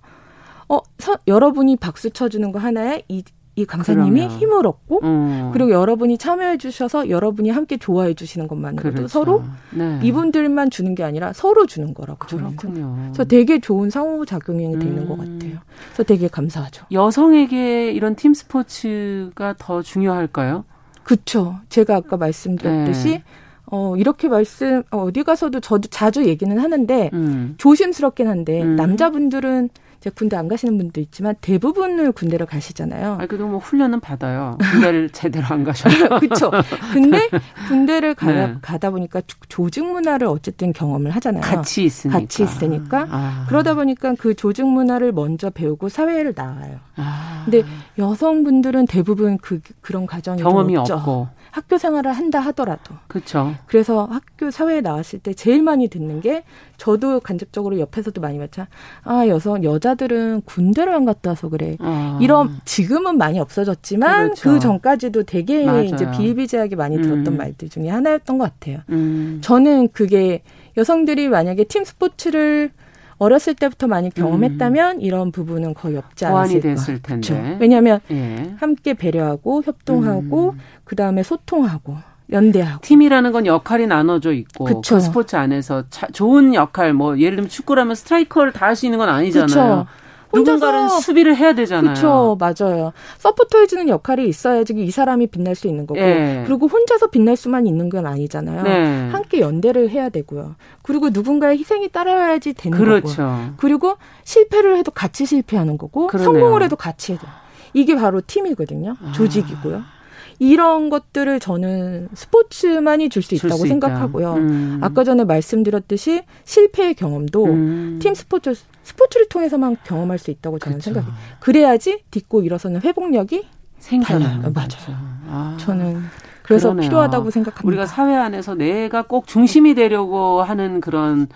어, 서, 여러분이 박수 쳐주는 거 하나에 이, 이 강사님이 그러면. 힘을 얻고 음. 그리고 여러분이 참여해 주셔서 여러분이 함께 좋아해 주시는 것만으로도 그렇죠. 서로 네. 이분들만 주는 게 아니라 서로 주는 거라고 그렇군요. 그래서 되게 좋은 상호 작용이 음. 되는 것 같아요. 그래서 되게 감사하죠. 여성에게 이런 팀 스포츠가 더 중요할까요? 그렇죠. 제가 아까 말씀드렸듯이 네. 어, 이렇게 말씀, 어디 가서도 저도 자주 얘기는 하는데, 음. 조심스럽긴 한데, 음. 남자분들은 이제 군대 안 가시는 분도 있지만 대부분을 군대를 가시잖아요. 아, 그래도 뭐 훈련은 받아요. 군대를 *laughs* 제대로 안 가셔서. *laughs* 그렇죠. 근데 *laughs* 군대를 가, 네. 가다 보니까 조직 문화를 어쨌든 경험을 하잖아요. 같이 있으니까. 같이 있으니까. 아. 그러다 보니까 그 조직 문화를 먼저 배우고 사회를 나와요. 아. 근데 여성분들은 대부분 그 그런 가정이 경험이 없죠. 없고 학교 생활을 한다 하더라도. 그렇죠. 그래서 학교 사회에 나왔을 때 제일 많이 듣는 게 저도 간접적으로 옆에서도 많이 봤죠. 아 여성 여자들은 군대를 안 갔다 와서 그래. 아. 이런 지금은 많이 없어졌지만 그렇죠. 그 전까지도 되게 맞아요. 이제 비일비재하게 많이 들었던 음. 말들 중에 하나였던 것 같아요. 음. 저는 그게 여성들이 만약에 팀 스포츠를 어렸을 때부터 많이 경험했다면 음. 이런 부분은 거의 없지 않았을 됐을 텐데. 그렇죠. 왜냐하면 예. 함께 배려하고 협동하고 음. 그 다음에 소통하고 연대하고 팀이라는 건 역할이 나눠져 있고 그쵸. 그 스포츠 안에서 차, 좋은 역할 뭐 예를 들면 축구라면 스트라이커를 다 할 수 있는 건 아니잖아요. 그쵸. 누군가는 수비를 해야 되잖아요. 그렇죠, 맞아요. 서포터 해주는 역할이 있어야지 이 사람이 빛날 수 있는 거고, 네. 그리고 혼자서 빛날 수만 있는 건 아니잖아요. 네. 함께 연대를 해야 되고요. 그리고 누군가의 희생이 따라야지 되는 그렇죠. 거고, 그리고 실패를 해도 같이 실패하는 거고, 그러네요. 성공을 해도 같이 해도 이게 바로 팀이거든요. 아. 조직이고요. 아. 이런 것들을 저는 스포츠만이 줄 수 있다고 수 생각하고요. 음. 아까 전에 말씀드렸듯이 실패의 경험도 음. 팀 스포츠 스포츠를 통해서만 경험할 수 있다고 저는 그렇죠. 생각해요. 그래야지 딛고 일어서는 회복력이 생겨나는 맞아요. 아. 저는 그래서 그러네요. 필요하다고 생각합니다. 우리가 사회 안에서 내가 꼭 중심이 되려고 하는 그런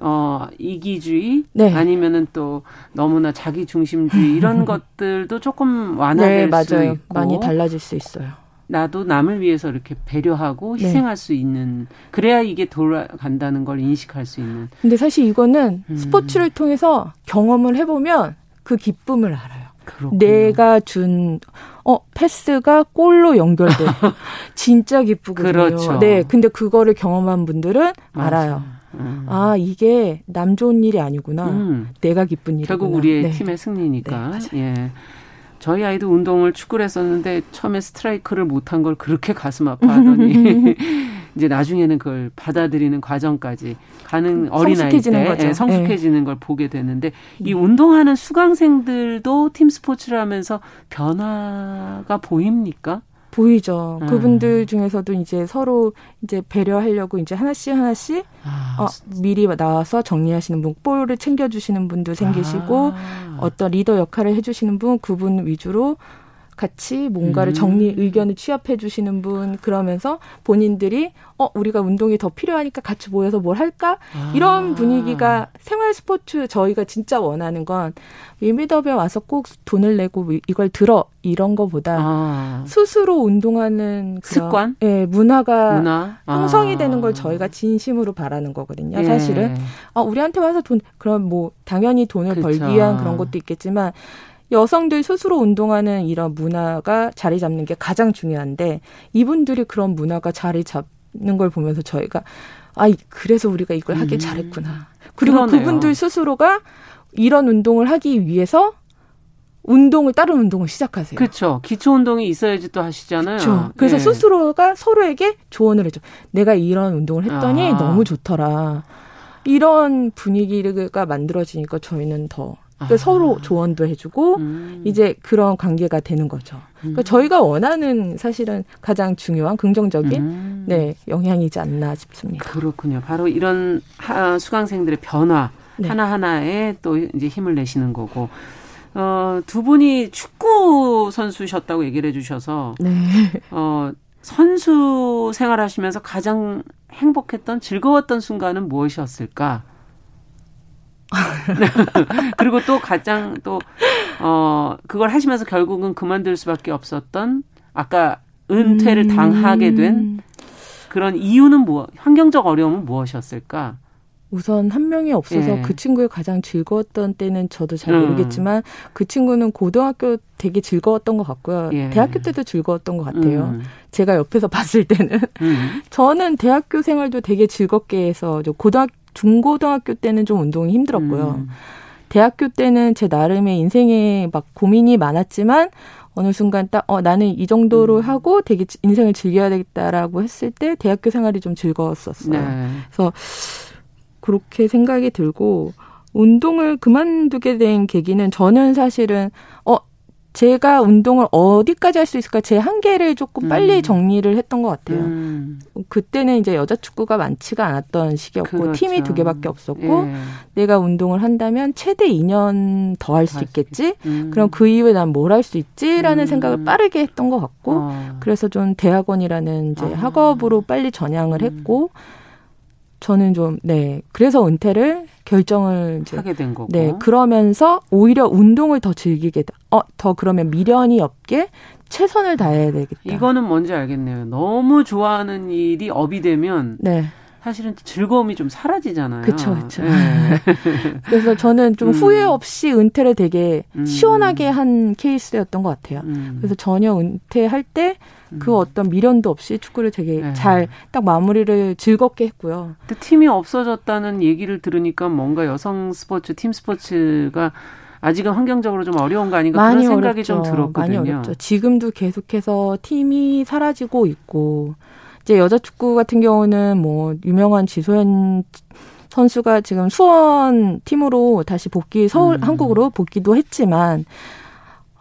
어, 이기주의 네. 아니면은 또 너무나 자기 중심주의 이런 *laughs* 것들도 조금 완화될 네, 수 있고 많이 달라질 수 있어요. 나도 남을 위해서 이렇게 배려하고 네. 희생할 네. 수 있는 그래야 이게 돌아간다는 걸 인식할 수 있는. 근데 사실 이거는 음. 스포츠를 통해서 경험을 해보면 그 기쁨을 알아요. 그렇구나. 내가 준 어, 패스가 골로 연결돼. *laughs* 진짜 기쁘거든요. 그렇죠. 네. 근데 그거를 경험한 분들은 맞아. 알아요. 음. 아, 이게 남 좋은 일이 아니구나. 음. 내가 기쁜 일이구나. 결국 우리의 네. 팀의 승리니까. 네, 예. 저희 아이도 운동을 축구를 했었는데 처음에 스트라이크를 못한 걸 그렇게 가슴 아파하더니 *laughs* 이제 나중에는 그걸 받아들이는 과정까지 가는 어린 아이 때 예, 성숙해지는 네. 걸 보게 되는데 이 운동하는 수강생들도 팀 스포츠를 하면서 변화가 보입니까? 보이죠. 음. 그분들 중에서도 이제 서로 이제 배려하려고 이제 하나씩 하나씩 아, 어, 미리 나와서 정리하시는 분, 볼을 챙겨주시는 분도 생기시고 아. 어떤 리더 역할을 해주시는 분, 그분 위주로 같이 뭔가를 음. 정리 의견을 취합해 주시는 분 그러면서 본인들이 어 우리가 운동이 더 필요하니까 같이 모여서 뭘 할까 아. 이런 분위기가 생활 스포츠 저희가 진짜 원하는 건 윈미더에 와서 꼭 돈을 내고 이걸 들어 이런 거보다 아. 스스로 운동하는 습관 예 문화가 문화? 형성이 아. 되는 걸 저희가 진심으로 바라는 거거든요 예. 사실은 어 우리한테 와서 돈 그럼 뭐 당연히 돈을 그쵸. 벌기 위한 그런 것도 있겠지만 여성들 스스로 운동하는 이런 문화가 자리 잡는 게 가장 중요한데 이분들이 그런 문화가 자리 잡는 걸 보면서 저희가 아 그래서 우리가 이걸 하길 음. 잘했구나. 그리고 그러네요. 그분들 스스로가 이런 운동을 하기 위해서 운동을 다른 운동을 시작하세요. 그렇죠. 기초 운동이 있어야지 또 하시잖아요. 그렇죠. 그래서 네. 스스로가 서로에게 조언을 해줘. 내가 이런 운동을 했더니 아. 너무 좋더라. 이런 분위기가 만들어지니까 저희는 더 그러니까 아. 서로 조언도 해주고 음. 이제 그런 관계가 되는 거죠. 그러니까 음. 저희가 원하는 사실은 가장 중요한 긍정적인 음. 네 영향이지 않나 싶습니다. 그렇군요. 바로 이런 하, 수강생들의 변화 네. 하나 하나에 또 이제 힘을 내시는 거고. 어, 두 분이 축구 선수셨다고 얘기를 해주셔서 네. 어, 선수 생활하시면서 가장 행복했던 즐거웠던 순간은 무엇이었을까? *laughs* 그리고 또 가장 또, 어, 그걸 하시면서 결국은 그만둘 수밖에 없었던 아까 은퇴를 음. 당하게 된 그런 이유는 뭐, 환경적 어려움은 무엇이었을까? 우선 한 명이 없어서 예. 그 친구의 가장 즐거웠던 때는 저도 잘 모르겠지만 음. 그 친구는 고등학교 되게 즐거웠던 것 같고요. 예. 대학교 때도 즐거웠던 것 같아요. 음. 제가 옆에서 *laughs* 봤을 때는 음. 저는 대학교 생활도 되게 즐겁게 해서 고등학교 중고등학교 때는 좀 운동이 힘들었고요. 음. 대학교 때는 제 나름의 인생에 막 고민이 많았지만 어느 순간 딱, 어, 나는 이 정도로 음. 하고 되게 인생을 즐겨야 되겠다라고 했을 때 대학교 생활이 좀 즐거웠었어요. 네. 그래서 그렇게 생각이 들고 운동을 그만두게 된 계기는 저는 사실은 어, 제가 운동을 어디까지 할 수 있을까 제 한계를 조금 빨리 음. 정리를 했던 것 같아요. 음. 그때는 이제 여자 축구가 많지가 않았던 시기였고 그렇죠. 팀이 두 개밖에 없었고 예. 내가 운동을 한다면 최대 2년 더 할수 있겠지. 음. 그럼 그 이후에 난 뭘 할 수 있지라는 음. 생각을 빠르게 했던 것 같고 어. 그래서 좀 대학원이라는 이제 아. 학업으로 빨리 전향을 음. 했고 저는 좀, 네. 그래서 은퇴를 결정을 이제 하게 된 거고. 네. 그러면서 오히려 운동을 더 즐기게, 어, 더 그러면 미련이 없게 최선을 다해야 되겠다. 이거는 뭔지 알겠네요. 너무 좋아하는 일이 업이 되면. 네. 사실은 즐거움이 좀 사라지잖아요. 그렇죠, 그렇죠. 네. *laughs* 그래서 저는 좀 음. 후회 없이 은퇴를 되게 음. 시원하게 한 케이스였던 것 같아요. 음. 그래서 전혀 은퇴할 때 그 음. 어떤 미련도 없이 축구를 되게 네. 잘딱 마무리를 즐겁게 했고요. 근데 팀이 없어졌다는 얘기를 들으니까 뭔가 여성 스포츠, 팀 스포츠가 아직은 환경적으로 좀 어려운 거 아닌가 그런 생각이 어렵죠. 좀 들었거든요. 많이 어렵죠. 지금도 계속해서 팀이 사라지고 있고 이제 여자 축구 같은 경우는 뭐 유명한 지소연 선수가 지금 수원 팀으로 다시 복귀 서울 음. 한국으로 복귀도 했지만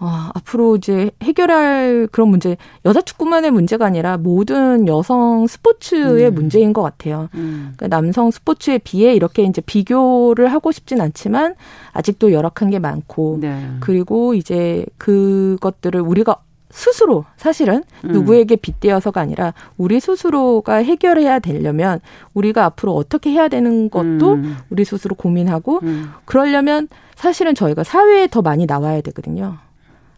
어, 앞으로 이제 해결할 그런 문제 여자 축구만의 문제가 아니라 모든 여성 스포츠의 음. 문제인 것 같아요. 음. 그러니까 남성 스포츠에 비해 이렇게 이제 비교를 하고 싶진 않지만 아직도 열악한 게 많고 네. 그리고 이제 그것들을 우리가 스스로 사실은 음. 누구에게 빗대어서가 아니라 우리 스스로가 해결해야 되려면 우리가 앞으로 어떻게 해야 되는 것도 음. 우리 스스로 고민하고 음. 그러려면 사실은 저희가 사회에 더 많이 나와야 되거든요.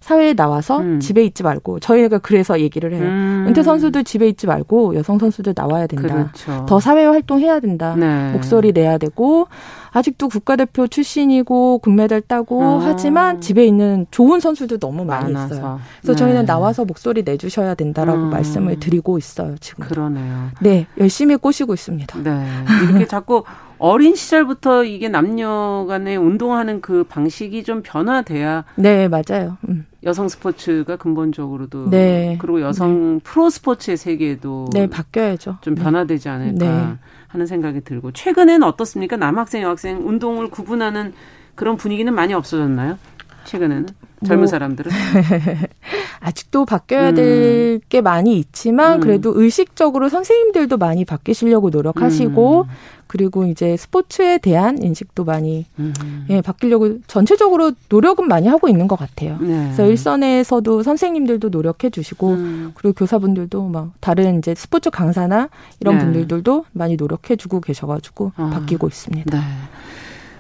사회에 나와서 음. 집에 있지 말고 저희가 그래서 얘기를 해요. 음. 은퇴 선수들 집에 있지 말고 여성 선수들 나와야 된다. 그렇죠. 더 사회 활동해야 된다. 네. 목소리 내야 되고 아직도 국가대표 출신이고 금메달 따고 어. 하지만 집에 있는 좋은 선수도 너무 많이 많아서. 있어요. 그래서 네. 저희는 나와서 목소리 내주셔야 된다라고 음. 말씀을 드리고 있어요. 지금. 그러네요. 네, 열심히 꼬시고 있습니다. 네, 이렇게 자꾸 어린 시절부터 이게 남녀 간에 운동하는 그 방식이 좀 변화돼야 네 맞아요. 음. 여성 스포츠가 근본적으로도 네. 그리고 여성 네. 프로 스포츠의 세계도 네 바뀌어야죠. 좀 네. 변화되지 않을까 네. 하는 생각이 들고 최근에는 어떻습니까? 남학생 여학생 운동을 구분하는 그런 분위기는 많이 없어졌나요? 최근에는 젊은 뭐, 사람들은 *laughs* 아직도 바뀌어야 음. 될게 많이 있지만 음. 그래도 의식적으로 선생님들도 많이 바뀌시려고 노력하시고 음. 그리고 이제 스포츠에 대한 인식도 많이 음. 예, 바뀌려고 전체적으로 노력은 많이 하고 있는 것 같아요. 네. 그래서 일선에서도 선생님들도 노력해 주시고 음. 그리고 교사분들도 막 다른 이제 스포츠 강사나 이런 네. 분들도 많이 노력해 주고 계셔가지고 아. 바뀌고 있습니다. 네.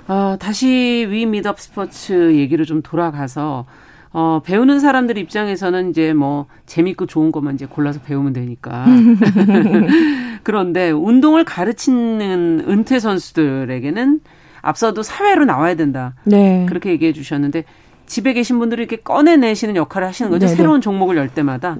어, 다시 위 미덥 스포츠 얘기를 좀 돌아가서 어, 배우는 사람들 입장에서는 이제 뭐 재밌고 좋은 것만 이제 골라서 배우면 되니까. *laughs* 그런데 운동을 가르치는 은퇴 선수들에게는 앞서도 사회로 나와야 된다. 네. 그렇게 얘기해 주셨는데 집에 계신 분들이 이렇게 꺼내내시는 역할을 하시는 거죠. 네네. 네. 새로운 종목을 열 때마다.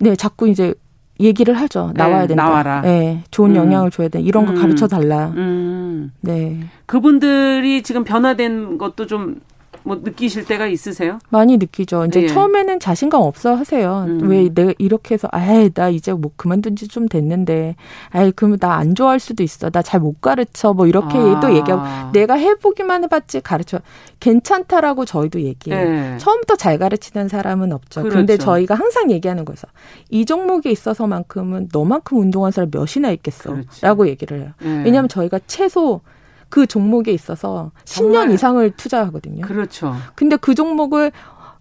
네, 자꾸 이제 얘기를 하죠. 네, 나와야 된다. 나와라. 네, 좋은 음. 영향을 줘야 돼. 이런 거 음. 가르쳐 달라. 음. 네. 그분들이 지금 변화된 것도 좀 뭐 느끼실 때가 있으세요? 많이 느끼죠. 이제 예. 처음에는 자신감 없어 하세요. 음. 왜 내가 이렇게 해서 아이 나 이제 뭐 그만둔 지 좀 됐는데 아이 그러면 나 안 좋아할 수도 있어. 나 잘 못 가르쳐. 뭐 이렇게 아. 또 얘기하고 내가 해보기만 해봤지 가르쳐 괜찮다라고 저희도 얘기해요. 예. 처음부터 잘 가르치는 사람은 없죠. 그렇죠. 근데 저희가 항상 얘기하는 거죠. 이 종목에 있어서만큼은 너만큼 운동한 사람 몇이나 있겠어라고 얘기를 해요. 예. 왜냐하면 저희가 최소 그 종목에 있어서 10년 이상을 투자하거든요. 그렇죠. 근데 그 종목을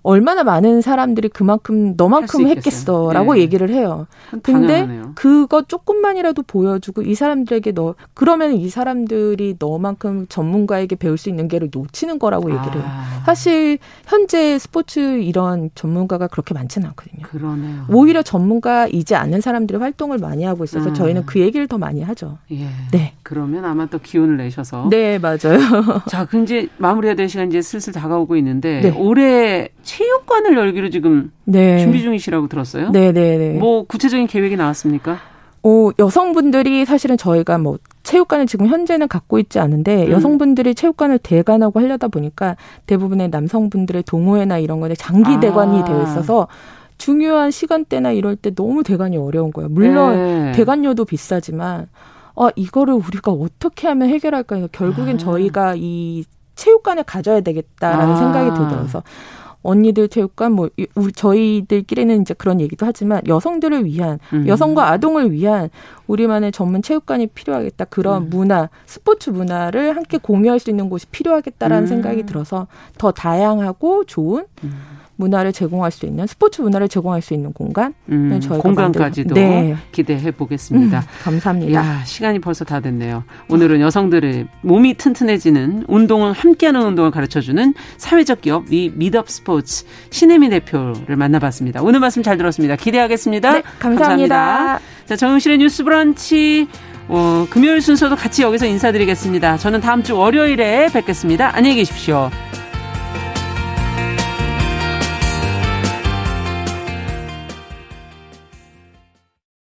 얼마나 많은 사람들이 그만큼 너만큼 했겠어라고 네. 얘기를 해요. 근데 당연하네요. 그거 조금만이라도 보여주고 이 사람들에게 너 그러면 이 사람들이 너만큼 전문가에게 배울 수 있는 게를 놓치는 거라고 얘기를 해요. 아. 사실 현재 스포츠 이런 전문가가 그렇게 많지는 않거든요. 그러네요. 오히려 전문가이지 않는 사람들이 활동을 많이 하고 있어서 음. 저희는 그 얘기를 더 많이 하죠. 예. 네. 그러면 아마 또 기운을 내셔서 네 맞아요. *laughs* 자, 그 이제 마무리해야 될 시간 이제 슬슬 다가오고 있는데 네. 올해 체육관을 열기로 지금 네. 준비 중이시라고 들었어요. 네, 네, 네. 뭐 구체적인 계획이 나왔습니까? 어, 여성분들이 사실은 저희가 뭐 체육관을 지금 현재는 갖고 있지 않은데 음. 여성분들이 체육관을 대관하고 하려다 보니까 대부분의 남성분들의 동호회나 이런 거에 장기 아. 대관이 되어 있어서 중요한 시간대나 이럴 때 너무 대관이 어려운 거예요. 물론 네. 대관료도 비싸지만 어, 이거를 우리가 어떻게 하면 해결할까 해서 결국엔 아. 저희가 이 체육관을 가져야 되겠다라는 아. 생각이 들어서 언니들 체육관 뭐 저희들끼리는 이제 그런 얘기도 하지만 여성들을 위한 음. 여성과 아동을 위한 우리만의 전문 체육관이 필요하겠다 그런 음. 문화 스포츠 문화를 함께 공유할 수 있는 곳이 필요하겠다라는 음. 생각이 들어서 더 다양하고 좋은 음. 문화를 제공할 수 있는 스포츠 문화를 제공할 수 있는 공간 음, 공간까지도 네. 기대해 보겠습니다. 음, 감사합니다. 야, 시간이 벌써 다 됐네요. 오늘은 여성들의 몸이 튼튼해지는 운동을 함께하는 운동을 가르쳐주는 사회적 기업 미 미덥 스포츠 신혜미 대표를 만나봤습니다. 오늘 말씀 잘 들었습니다. 기대하겠습니다. 네, 감사합니다. 감사합니다. 자, 정영실의 뉴스브런치 어, 금요일 순서도 같이 여기서 인사드리겠습니다. 저는 다음 주 월요일에 뵙겠습니다. 안녕히 계십시오.